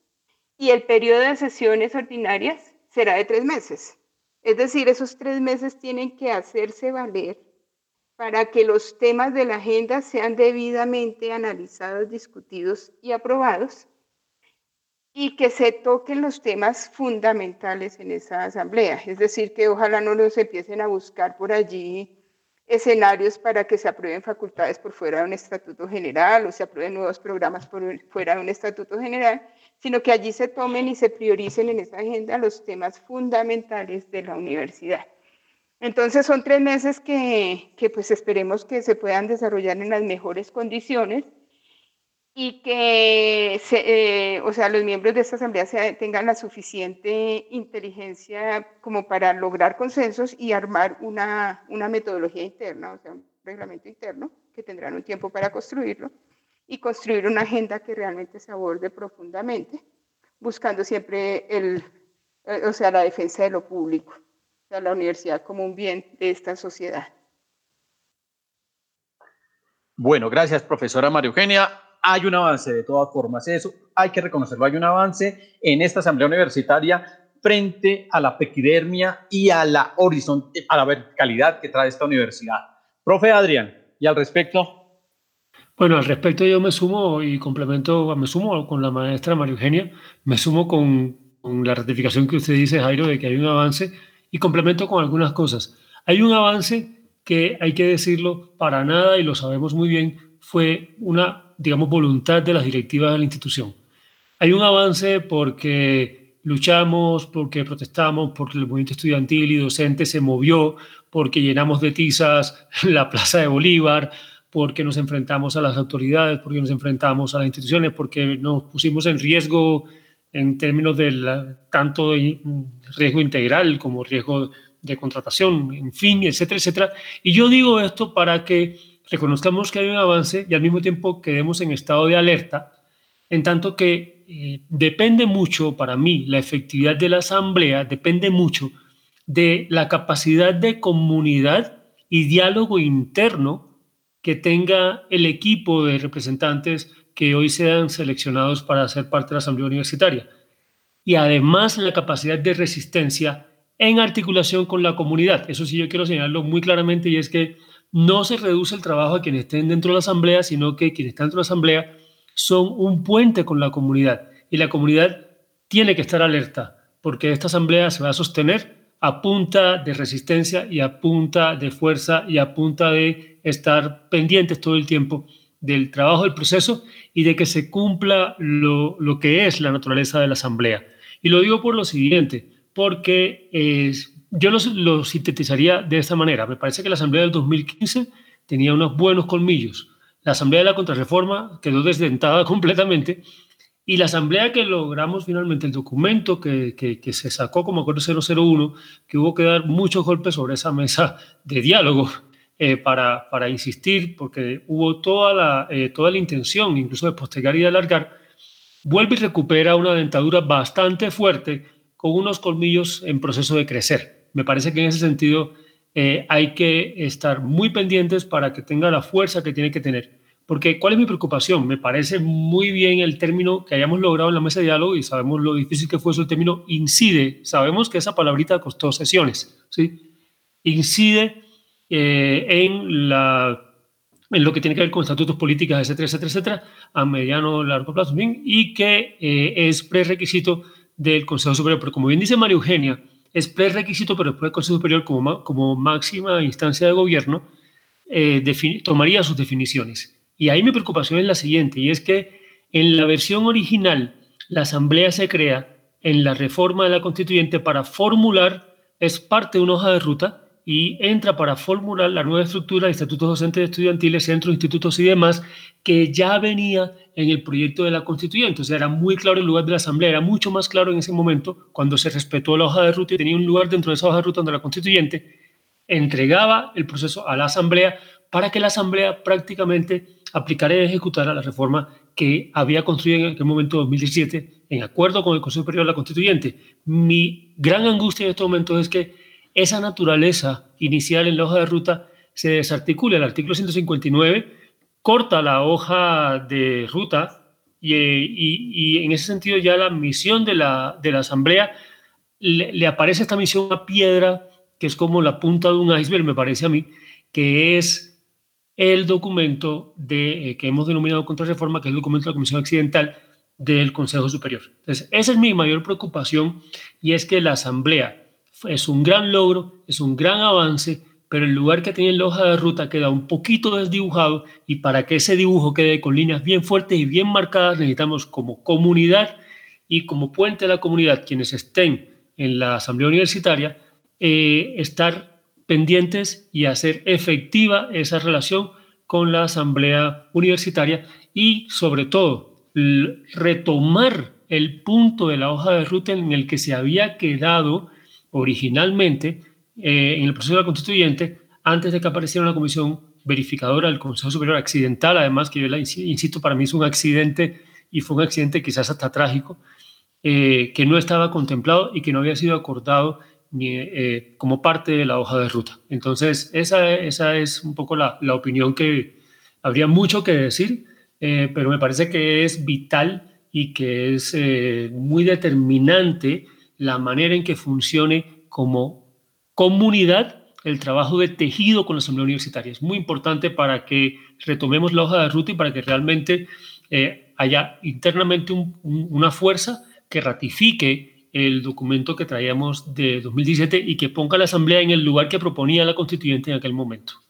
y el periodo de sesiones ordinarias será de tres meses. Es decir, esos tres meses tienen que hacerse valer para que los temas de la agenda sean debidamente analizados, discutidos y aprobados y que se toquen los temas fundamentales en esa asamblea. Es decir, que ojalá no nos empiecen a buscar por allí escenarios para que se aprueben facultades por fuera de un estatuto general o se aprueben nuevos programas por fuera de un estatuto general, sino que allí se tomen y se prioricen en esa agenda los temas fundamentales de la universidad. Entonces son tres meses que, que pues esperemos que se puedan desarrollar en las mejores condiciones y que eh, o sea, los miembros de esta asamblea tengan la suficiente inteligencia como para lograr consensos y armar una, una metodología interna, o sea, un reglamento interno, que tendrán un tiempo para construirlo, y construir una agenda que realmente se aborde profundamente, buscando siempre el, eh, o sea, la defensa de lo público, o la universidad como un bien de esta sociedad.
Bueno, gracias, profesora María Eugenia hay un avance de todas formas, eso hay que reconocerlo, hay un avance en esta asamblea universitaria frente a la pequidermia y a la horizonte, a la verticalidad que trae esta universidad. Profe Adrián, y al respecto.
Bueno, al respecto yo me sumo y complemento, me sumo con la maestra María Eugenia, me sumo con, con la ratificación que usted dice, Jairo, de que hay un avance y complemento con algunas cosas. Hay un avance que hay que decirlo para nada y lo sabemos muy bien, fue una digamos, voluntad de las directivas de la institución. Hay un avance porque luchamos, porque protestamos, porque el movimiento estudiantil y docente se movió, porque llenamos de tizas la Plaza de Bolívar, porque nos enfrentamos a las autoridades, porque nos enfrentamos a las instituciones, porque nos pusimos en riesgo en términos de tanto de riesgo integral como riesgo de contratación, en fin, etcétera, etcétera. Y yo digo esto para que reconozcamos que hay un avance y al mismo tiempo quedemos en estado de alerta, en tanto que eh, depende mucho, para mí, la efectividad de la asamblea depende mucho de la capacidad de comunidad y diálogo interno que tenga el equipo de representantes que hoy sean seleccionados para ser parte de la asamblea universitaria. Y además la capacidad de resistencia en articulación con la comunidad. Eso sí, yo quiero señalarlo muy claramente y es que no se reduce el trabajo a quienes estén dentro de la asamblea, sino que quienes están dentro de la asamblea son un puente con la comunidad y la comunidad tiene que estar alerta porque esta asamblea se va a sostener a punta de resistencia y a punta de fuerza y a punta de estar pendientes todo el tiempo del trabajo del proceso y de que se cumpla lo, que es la naturaleza de la asamblea. Y lo digo por lo siguiente, porque es, yo lo, sintetizaría de esta manera. Me parece que la Asamblea del 2015 tenía unos buenos colmillos. La Asamblea de la Contrarreforma quedó desdentada completamente y la Asamblea que logramos finalmente, el documento que, que, se sacó como acuerdo 001, que hubo que dar muchos golpes sobre esa mesa de diálogo eh, para, insistir, porque hubo toda la, eh, toda la intención, incluso de postergar y de alargar, vuelve y recupera una dentadura bastante fuerte con unos colmillos en proceso de crecer me parece que en ese sentido eh, hay que estar muy pendientes para que tenga la fuerza que tiene que tener. Porque, ¿cuál es mi preocupación? Me parece muy bien el término que hayamos logrado en la mesa de diálogo y sabemos lo difícil que fue eso, término incide. Sabemos que esa palabrita costó sesiones, ¿sí? Incide eh, en, lo que tiene que ver con estatutos políticos, etcétera, etcétera, etcétera, a mediano largo plazo, y que eh, es prerequisito del Consejo Superior. Pero como bien dice María Eugenia, es prerequisito, pero después el Consejo Superior, como, como máxima instancia de gobierno, eh, tomaría sus definiciones. Y ahí mi preocupación es la siguiente, y es que en la versión original, la Asamblea se crea en la reforma de la Constituyente para formular, es parte de una hoja de ruta y entra para formular la nueva estructura de estatutos docentes estudiantiles, centros, institutos y demás, que ya venía en el proyecto de la constituyente. O sea, era muy claro el lugar de la asamblea, era mucho más claro en ese momento cuando se respetó la hoja de ruta y tenía un lugar dentro de esa hoja de ruta donde la constituyente entregaba el proceso a la asamblea para que la asamblea prácticamente aplicara y ejecutara la reforma que había construido en aquel momento 2017 en acuerdo con el Consejo Superior de la Constituyente. Mi gran angustia en estos momentos es que esa naturaleza inicial en la hoja de ruta se desarticula. El artículo 159 corta la hoja de ruta y, en ese sentido ya la misión de la, de la Asamblea le, aparece esta misión a piedra que es como la punta de un iceberg, me parece a mí, que es el documento de, eh, que hemos denominado contrarreforma, que es el documento de la Comisión Accidental del Consejo Superior. Entonces, esa es mi mayor preocupación y es que la Asamblea es un gran logro, es un gran avance, pero el lugar que tiene la hoja de ruta queda un poquito desdibujado y para que ese dibujo quede con líneas bien fuertes y bien marcadas necesitamos como comunidad y como puente de la comunidad quienes estén en la asamblea universitaria eh, estar pendientes y hacer efectiva esa relación con la asamblea universitaria y sobre todo retomar el punto de la hoja de ruta en el que se había quedado originalmente eh, en el proceso de la constituyente, antes de que apareciera una comisión verificadora del Consejo Superior accidental, además que yo la insisto, para mí es un accidente y fue un accidente quizás hasta trágico, eh, que no estaba contemplado y que no había sido acordado ni, eh, como parte de la hoja de ruta. Entonces, esa, esa es un poco la, la opinión que habría mucho que decir, pero me parece que es vital y que es muy determinante la manera en que funcione como comunidad el trabajo de tejido con la Asamblea Universitaria. Es muy importante para que retomemos la hoja de ruta y para que realmente eh, haya internamente una fuerza que ratifique el documento que traíamos de 2017 y que ponga la Asamblea en el lugar que proponía la constituyente en aquel momento.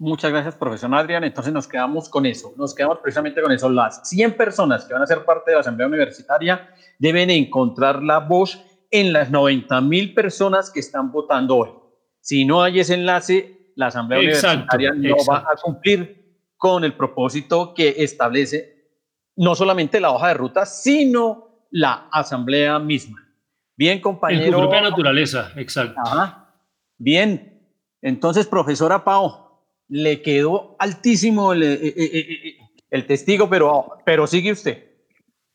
Muchas gracias, profesor Adrián. Entonces nos quedamos con eso, nos quedamos precisamente con eso. Las 100 personas que van a ser parte de la Asamblea Universitaria deben encontrar la voz en las 90 mil personas que están votando hoy. Si no hay ese enlace, la Asamblea Universitaria no va a cumplir con el propósito que establece no solamente la hoja de ruta, sino la Asamblea misma. Bien, compañero. En
su propia naturaleza, exacto.
Bien, entonces, profesora Pau, le quedó altísimo el, eh, eh, eh, testigo, pero, pero sigue usted.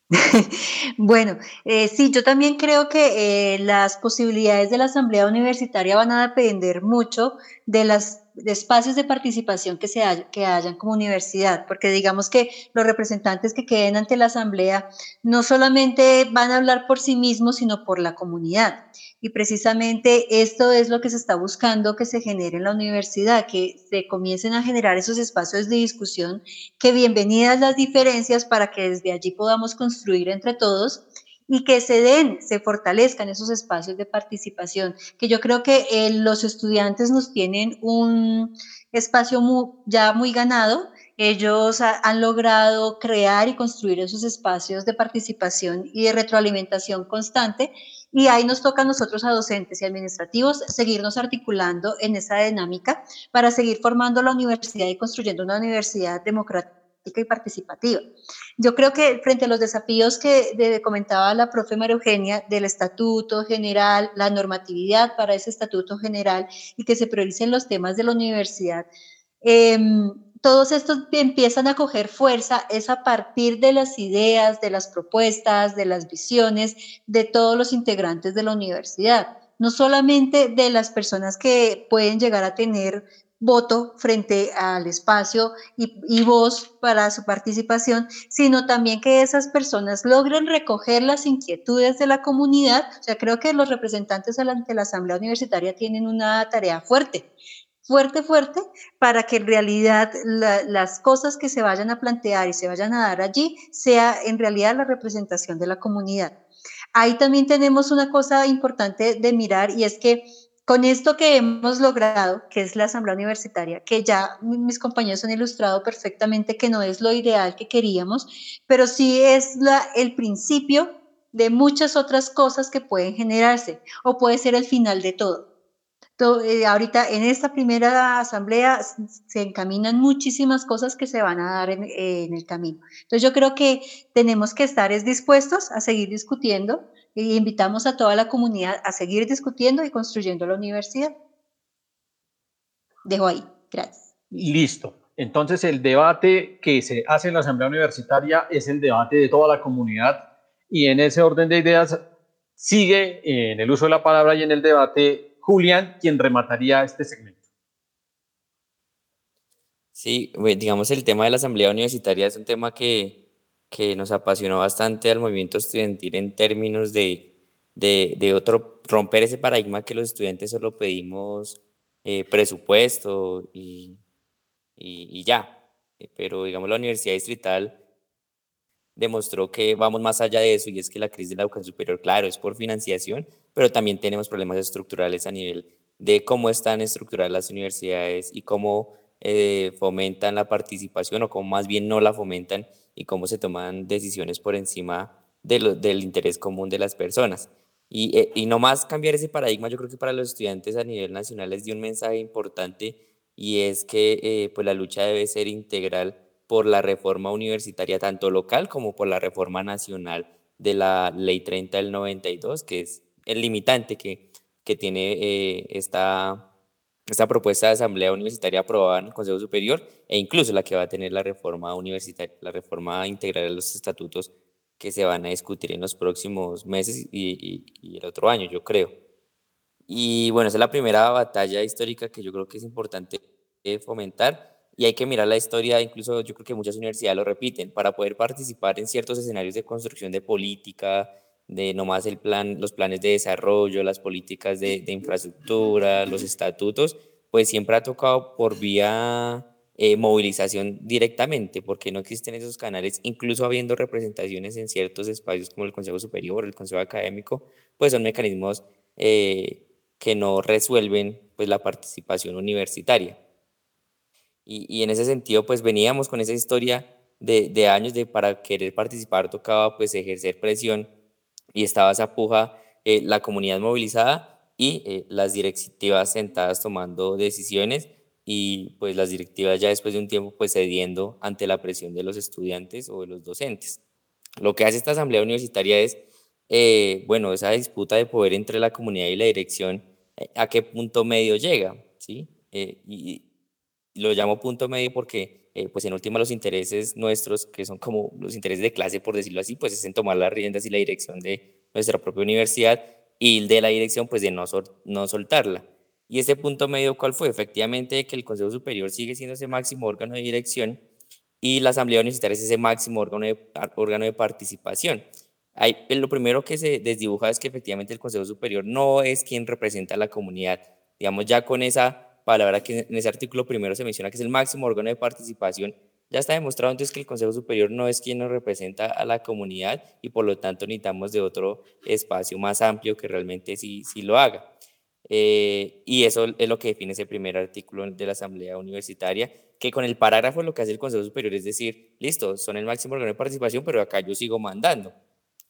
bueno, sí, yo también creo que las posibilidades de la Asamblea Universitaria van a depender mucho de las espacios de participación que, se que hayan como universidad, porque digamos que los representantes que queden ante la Asamblea no solamente van a hablar por sí mismos, sino por la comunidad. Y precisamente esto es lo que se está buscando que se genere en la universidad, que se comiencen a generar esos espacios de discusión, que bienvenidas las diferencias para que desde allí podamos construir entre todos y que se den, se fortalezcan esos espacios de participación, que yo creo que eh, los estudiantes nos tienen un espacio ya muy ganado. Ellos han logrado crear y construir esos espacios de participación y de retroalimentación constante y ahí nos toca a nosotros, a docentes y administrativos, seguirnos articulando en esa dinámica para seguir formando la universidad y construyendo una universidad democrática y participativa. Yo creo que frente a los desafíos que comentaba la profe María Eugenia del estatuto general, la normatividad para ese estatuto general y que se prioricen los temas de la universidad, eh, todos estos empiezan a coger fuerza es a partir de las ideas, de las propuestas, de las visiones de todos los integrantes de la universidad, no solamente de las personas que pueden llegar a tener voto frente al espacio y, voz para su participación, sino también que esas personas logren recoger las inquietudes de la comunidad. O sea, creo que los representantes ante la Asamblea Universitaria tienen una tarea fuerte fuerte, fuerte, para que en realidad las cosas que se vayan a plantear y se vayan a dar allí sea en realidad la representación de la comunidad. Ahí también tenemos una cosa importante de mirar y es que con esto que hemos logrado, que es la Asamblea Universitaria, que ya mis compañeros han ilustrado perfectamente que no es lo ideal que queríamos, pero sí es el principio de muchas otras cosas que pueden generarse o puede ser el final de todo. Eh, ahorita en esta primera asamblea se encaminan muchísimas cosas que se van a dar en, el camino. Entonces yo creo que tenemos que estar dispuestos a seguir discutiendo e invitamos a toda la comunidad a seguir discutiendo y construyendo la universidad. Dejo ahí. Gracias.
Listo. Entonces el debate que se hace en la Asamblea Universitaria es el debate de toda la comunidad y en ese orden de ideas sigue en el uso de la palabra y en el debate Julián, quien remataría este segmento.
Sí, digamos el tema de la Asamblea Universitaria es un tema que, que nos apasionó bastante al movimiento estudiantil en términos de, de, de otro, romper ese paradigma que los estudiantes solo pedimos eh, presupuesto y, y, y, ya. Pero digamos la Universidad Distrital demostró que vamos más allá de eso y es que la crisis de la educación superior, claro, es por financiación, pero también tenemos problemas estructurales a nivel de cómo están estructuradas las universidades y cómo eh, fomentan la participación o cómo más bien no la fomentan y cómo se toman decisiones por encima de del interés común de las personas. Y, eh, y no más cambiar ese paradigma, yo creo que para los estudiantes a nivel nacional les dio un mensaje importante y es que eh, pues la lucha debe ser integral por la reforma universitaria, tanto local como por la reforma nacional de la Ley 30 del 92, que es el limitante que, que tiene eh, esta, esta propuesta de asamblea universitaria aprobada en el Consejo Superior e incluso la que va a tener la reforma universitaria, la reforma integral de los estatutos que se van a discutir en los próximos meses y, y el otro año, yo creo. Y bueno, esa es la primera batalla histórica que yo creo que es importante eh, fomentar y hay que mirar la historia, incluso yo creo que muchas universidades lo repiten, para poder participar en ciertos escenarios de construcción de política, de nomás el plan, los planes de desarrollo, las políticas de, infraestructura, los estatutos, pues siempre ha tocado por vía eh, movilización directamente, porque no existen esos canales, incluso habiendo representaciones en ciertos espacios como el Consejo Superior, el Consejo Académico, pues son mecanismos eh, que no resuelven pues, la participación universitaria. Y, en ese sentido, pues veníamos con esa historia de, de, años de para querer participar tocaba pues ejercer presión y estaba esa puja, eh, la comunidad movilizada y eh, las directivas sentadas tomando decisiones y pues las directivas ya después de un tiempo pues cediendo ante la presión de los estudiantes o de los docentes. Lo que hace esta asamblea universitaria es, eh, bueno, esa disputa de poder entre la comunidad y la dirección, a qué punto medio llega, ¿sí? y, lo llamo punto medio porque, eh, pues en última, los intereses nuestros, que son como los intereses de clase, por decirlo así, pues es en tomar las riendas y la dirección de nuestra propia universidad y de la dirección, pues de no, no soltarla. Y este punto medio, ¿cuál fue? Efectivamente, que el Consejo Superior sigue siendo ese máximo órgano de dirección y la Asamblea Universitaria es ese máximo órgano de, órgano de participación. Hay, lo primero que se desdibuja es que efectivamente el Consejo Superior no es quien representa a la comunidad. Digamos, ya con esa palabra que en ese artículo primero se menciona que es el máximo órgano de participación, ya está demostrado entonces que el Consejo Superior no es quien nos representa a la comunidad y por lo tanto necesitamos de otro espacio más amplio que realmente sí, sí lo haga. Eh, y eso es lo que define ese primer artículo de la Asamblea Universitaria, que con el parágrafo lo que hace el Consejo Superior es decir, listo, son el máximo órgano de participación, pero acá yo sigo mandando.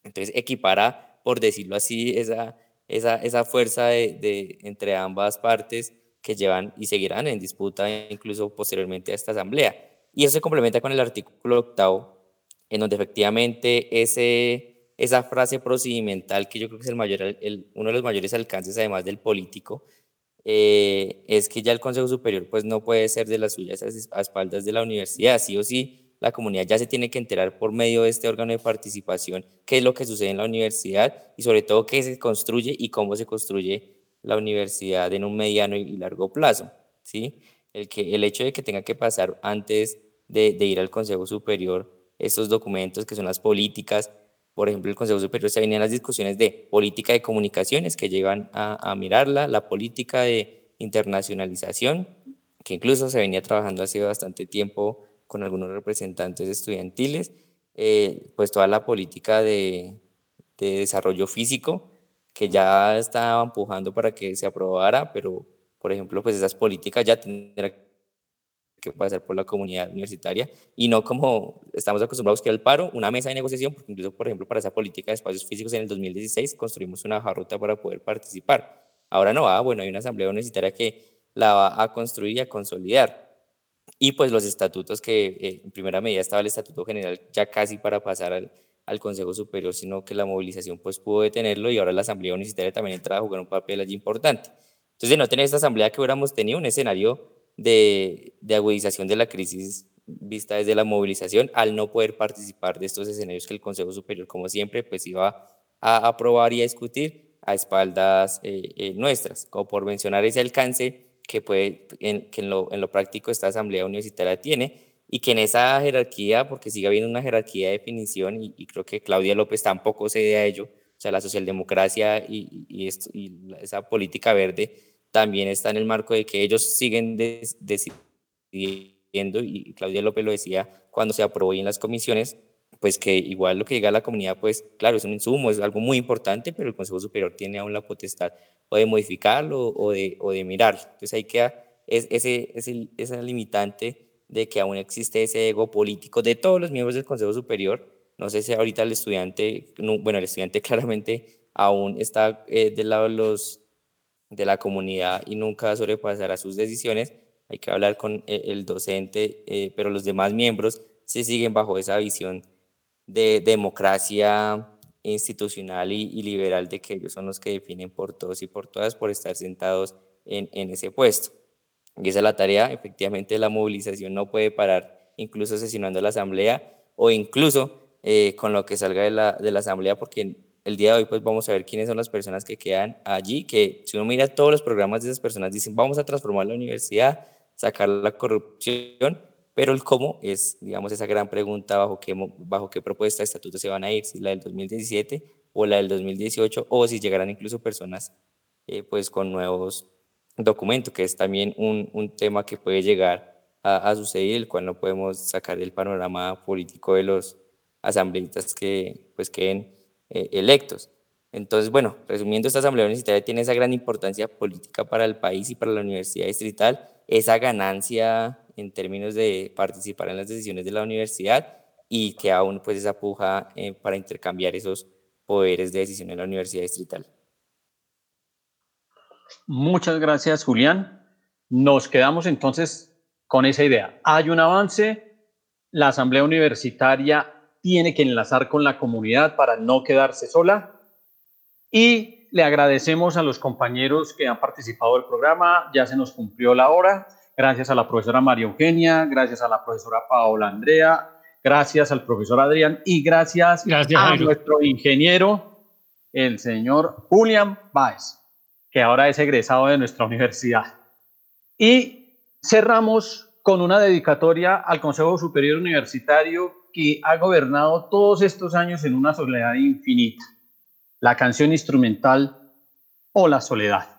Entonces equipara, por decirlo así, esa, esa, esa fuerza de, de, entre ambas partes que llevan y seguirán en disputa incluso posteriormente a esta asamblea. Y eso se complementa con el artículo octavo, en donde efectivamente ese, esa frase procedimental, que yo creo que es el mayor, el, uno de los mayores alcances además del político, eh, es que ya el Consejo Superior pues no puede ser de las suyas a espaldas de la universidad, sí o sí la comunidad ya se tiene que enterar por medio de este órgano de participación qué es lo que sucede en la universidad y sobre todo qué se construye y cómo se construye la universidad en un mediano y largo plazo. ¿sí? El, que, el hecho de que tenga que pasar antes de, ir al Consejo Superior estos documentos que son las políticas, por ejemplo, el Consejo Superior se venían las discusiones de política de comunicaciones que llevan a, mirarla, la política de internacionalización, que incluso se venía trabajando hace bastante tiempo con algunos representantes estudiantiles, eh, pues toda la política de desarrollo físico, que ya estaba empujando para que se aprobara, pero por ejemplo, pues esas políticas ya tendrán que pasar por la comunidad universitaria y no como estamos acostumbrados que al paro, una mesa de negociación, incluso por ejemplo para esa política de espacios físicos en el 2016 construimos una ruta para poder participar. Ahora no, ah, bueno, hay una asamblea universitaria que la va a construir y a consolidar. Y pues los estatutos que eh, en primera medida estaba el estatuto general ya casi para pasar al, al Consejo Superior, sino que la movilización pues pudo detenerlo y ahora la Asamblea Universitaria también entra a jugar un papel allí importante. Entonces, de no tener esta asamblea que hubiéramos tenido un escenario de, de agudización de la crisis vista desde la movilización, al no poder participar de estos escenarios que el Consejo Superior, como siempre, pues iba a aprobar y a discutir a espaldas eh, eh, nuestras, como por mencionar ese alcance que, puede, en, que en lo, en lo práctico esta asamblea universitaria tiene y que en esa jerarquía, porque sigue habiendo una jerarquía de definición y, creo que Claudia López tampoco cede a ello, o sea, la socialdemocracia y, y, y esa política verde también está en el marco de que ellos siguen decidiendo, y Claudia López lo decía cuando se aprobó en las comisiones, pues que igual lo que llega a la comunidad, pues claro, es un insumo, es algo muy importante, pero el Consejo Superior tiene aún la potestad o de modificarlo o de, o de mirarlo. Entonces ahí queda es, ese, ese, esa limitante de que aún existe ese ego político de todos los miembros del Consejo Superior. No sé si ahorita el estudiante, bueno, el estudiante claramente aún está eh, del lado de, la comunidad y nunca sobrepasará sus decisiones. Hay que hablar con eh, el docente, eh, pero los demás miembros se siguen bajo esa visión de democracia institucional y, liberal de que ellos son los que definen por todos y por todas por estar sentados en, en ese puesto. Y esa es la tarea, efectivamente la movilización no puede parar, incluso sesionando la asamblea o incluso eh, con lo que salga de la, de la asamblea, porque el día de hoy pues vamos a ver quiénes son las personas que quedan allí, que si uno mira todos los programas de esas personas dicen vamos a transformar la universidad, sacar la corrupción, pero el cómo es, digamos, esa gran pregunta bajo qué, bajo qué propuesta de estatuto se van a ir, si la del 2017 o la del 2018, o si llegarán incluso personas eh, pues con nuevos documento, que es también un, un tema que puede llegar a, a, suceder, el cual no podemos sacar del panorama político de los asambleístas que pues queden eh, electos. Entonces, bueno, resumiendo, esta asamblea universitaria tiene esa gran importancia política para el país y para la universidad distrital, esa ganancia en términos de participar en las decisiones de la universidad y que aún pues esa puja eh, para intercambiar esos poderes de decisión en la universidad distrital.
Muchas gracias, Julián. Nos quedamos entonces con esa idea. Hay un avance, la Asamblea Universitaria tiene que enlazar con la comunidad para no quedarse sola. Y le agradecemos a los compañeros que han participado del programa, ya se nos cumplió la hora, gracias a la profesora María Eugenia, gracias a la profesora Paola Andrea, gracias al profesor Adrián y gracias, a nuestro ingeniero, el señor Julián Báez que ahora es egresado de nuestra universidad. Y cerramos con una dedicatoria al Consejo Superior Universitario que ha gobernado todos estos años en una soledad infinita, la canción instrumental o la soledad.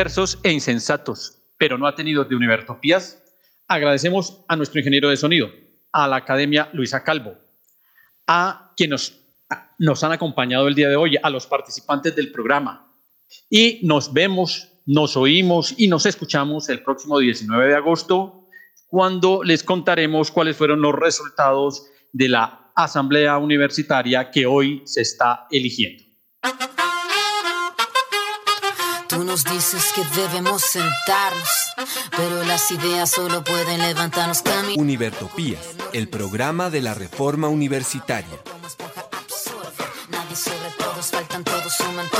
Perversos e insensatos, pero no atenidos de Univertopías, agradecemos a nuestro ingeniero de sonido, a la Academia Luisa Calvo, a quienes nos, nos han acompañado el día de hoy, a los participantes del programa. Y nos vemos, nos oímos y nos escuchamos el próximo 19 de agosto, cuando les contaremos cuáles fueron los resultados de la asamblea universitaria que hoy se está eligiendo.
Nos dices que debemos sentarnos, pero las ideas solo pueden levantarnos camino.
Univertopías, el programa de la reforma universitaria.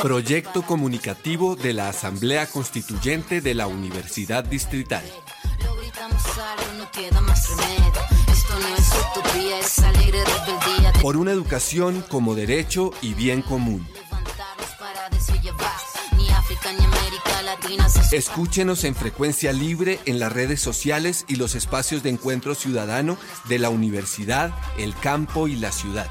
Proyecto comunicativo de la Asamblea Constituyente de la Universidad Distrital. Por una educación como derecho y bien común. Escúchenos en frecuencia libre en las redes sociales y los espacios de encuentro ciudadano de la universidad, el campo y la ciudad.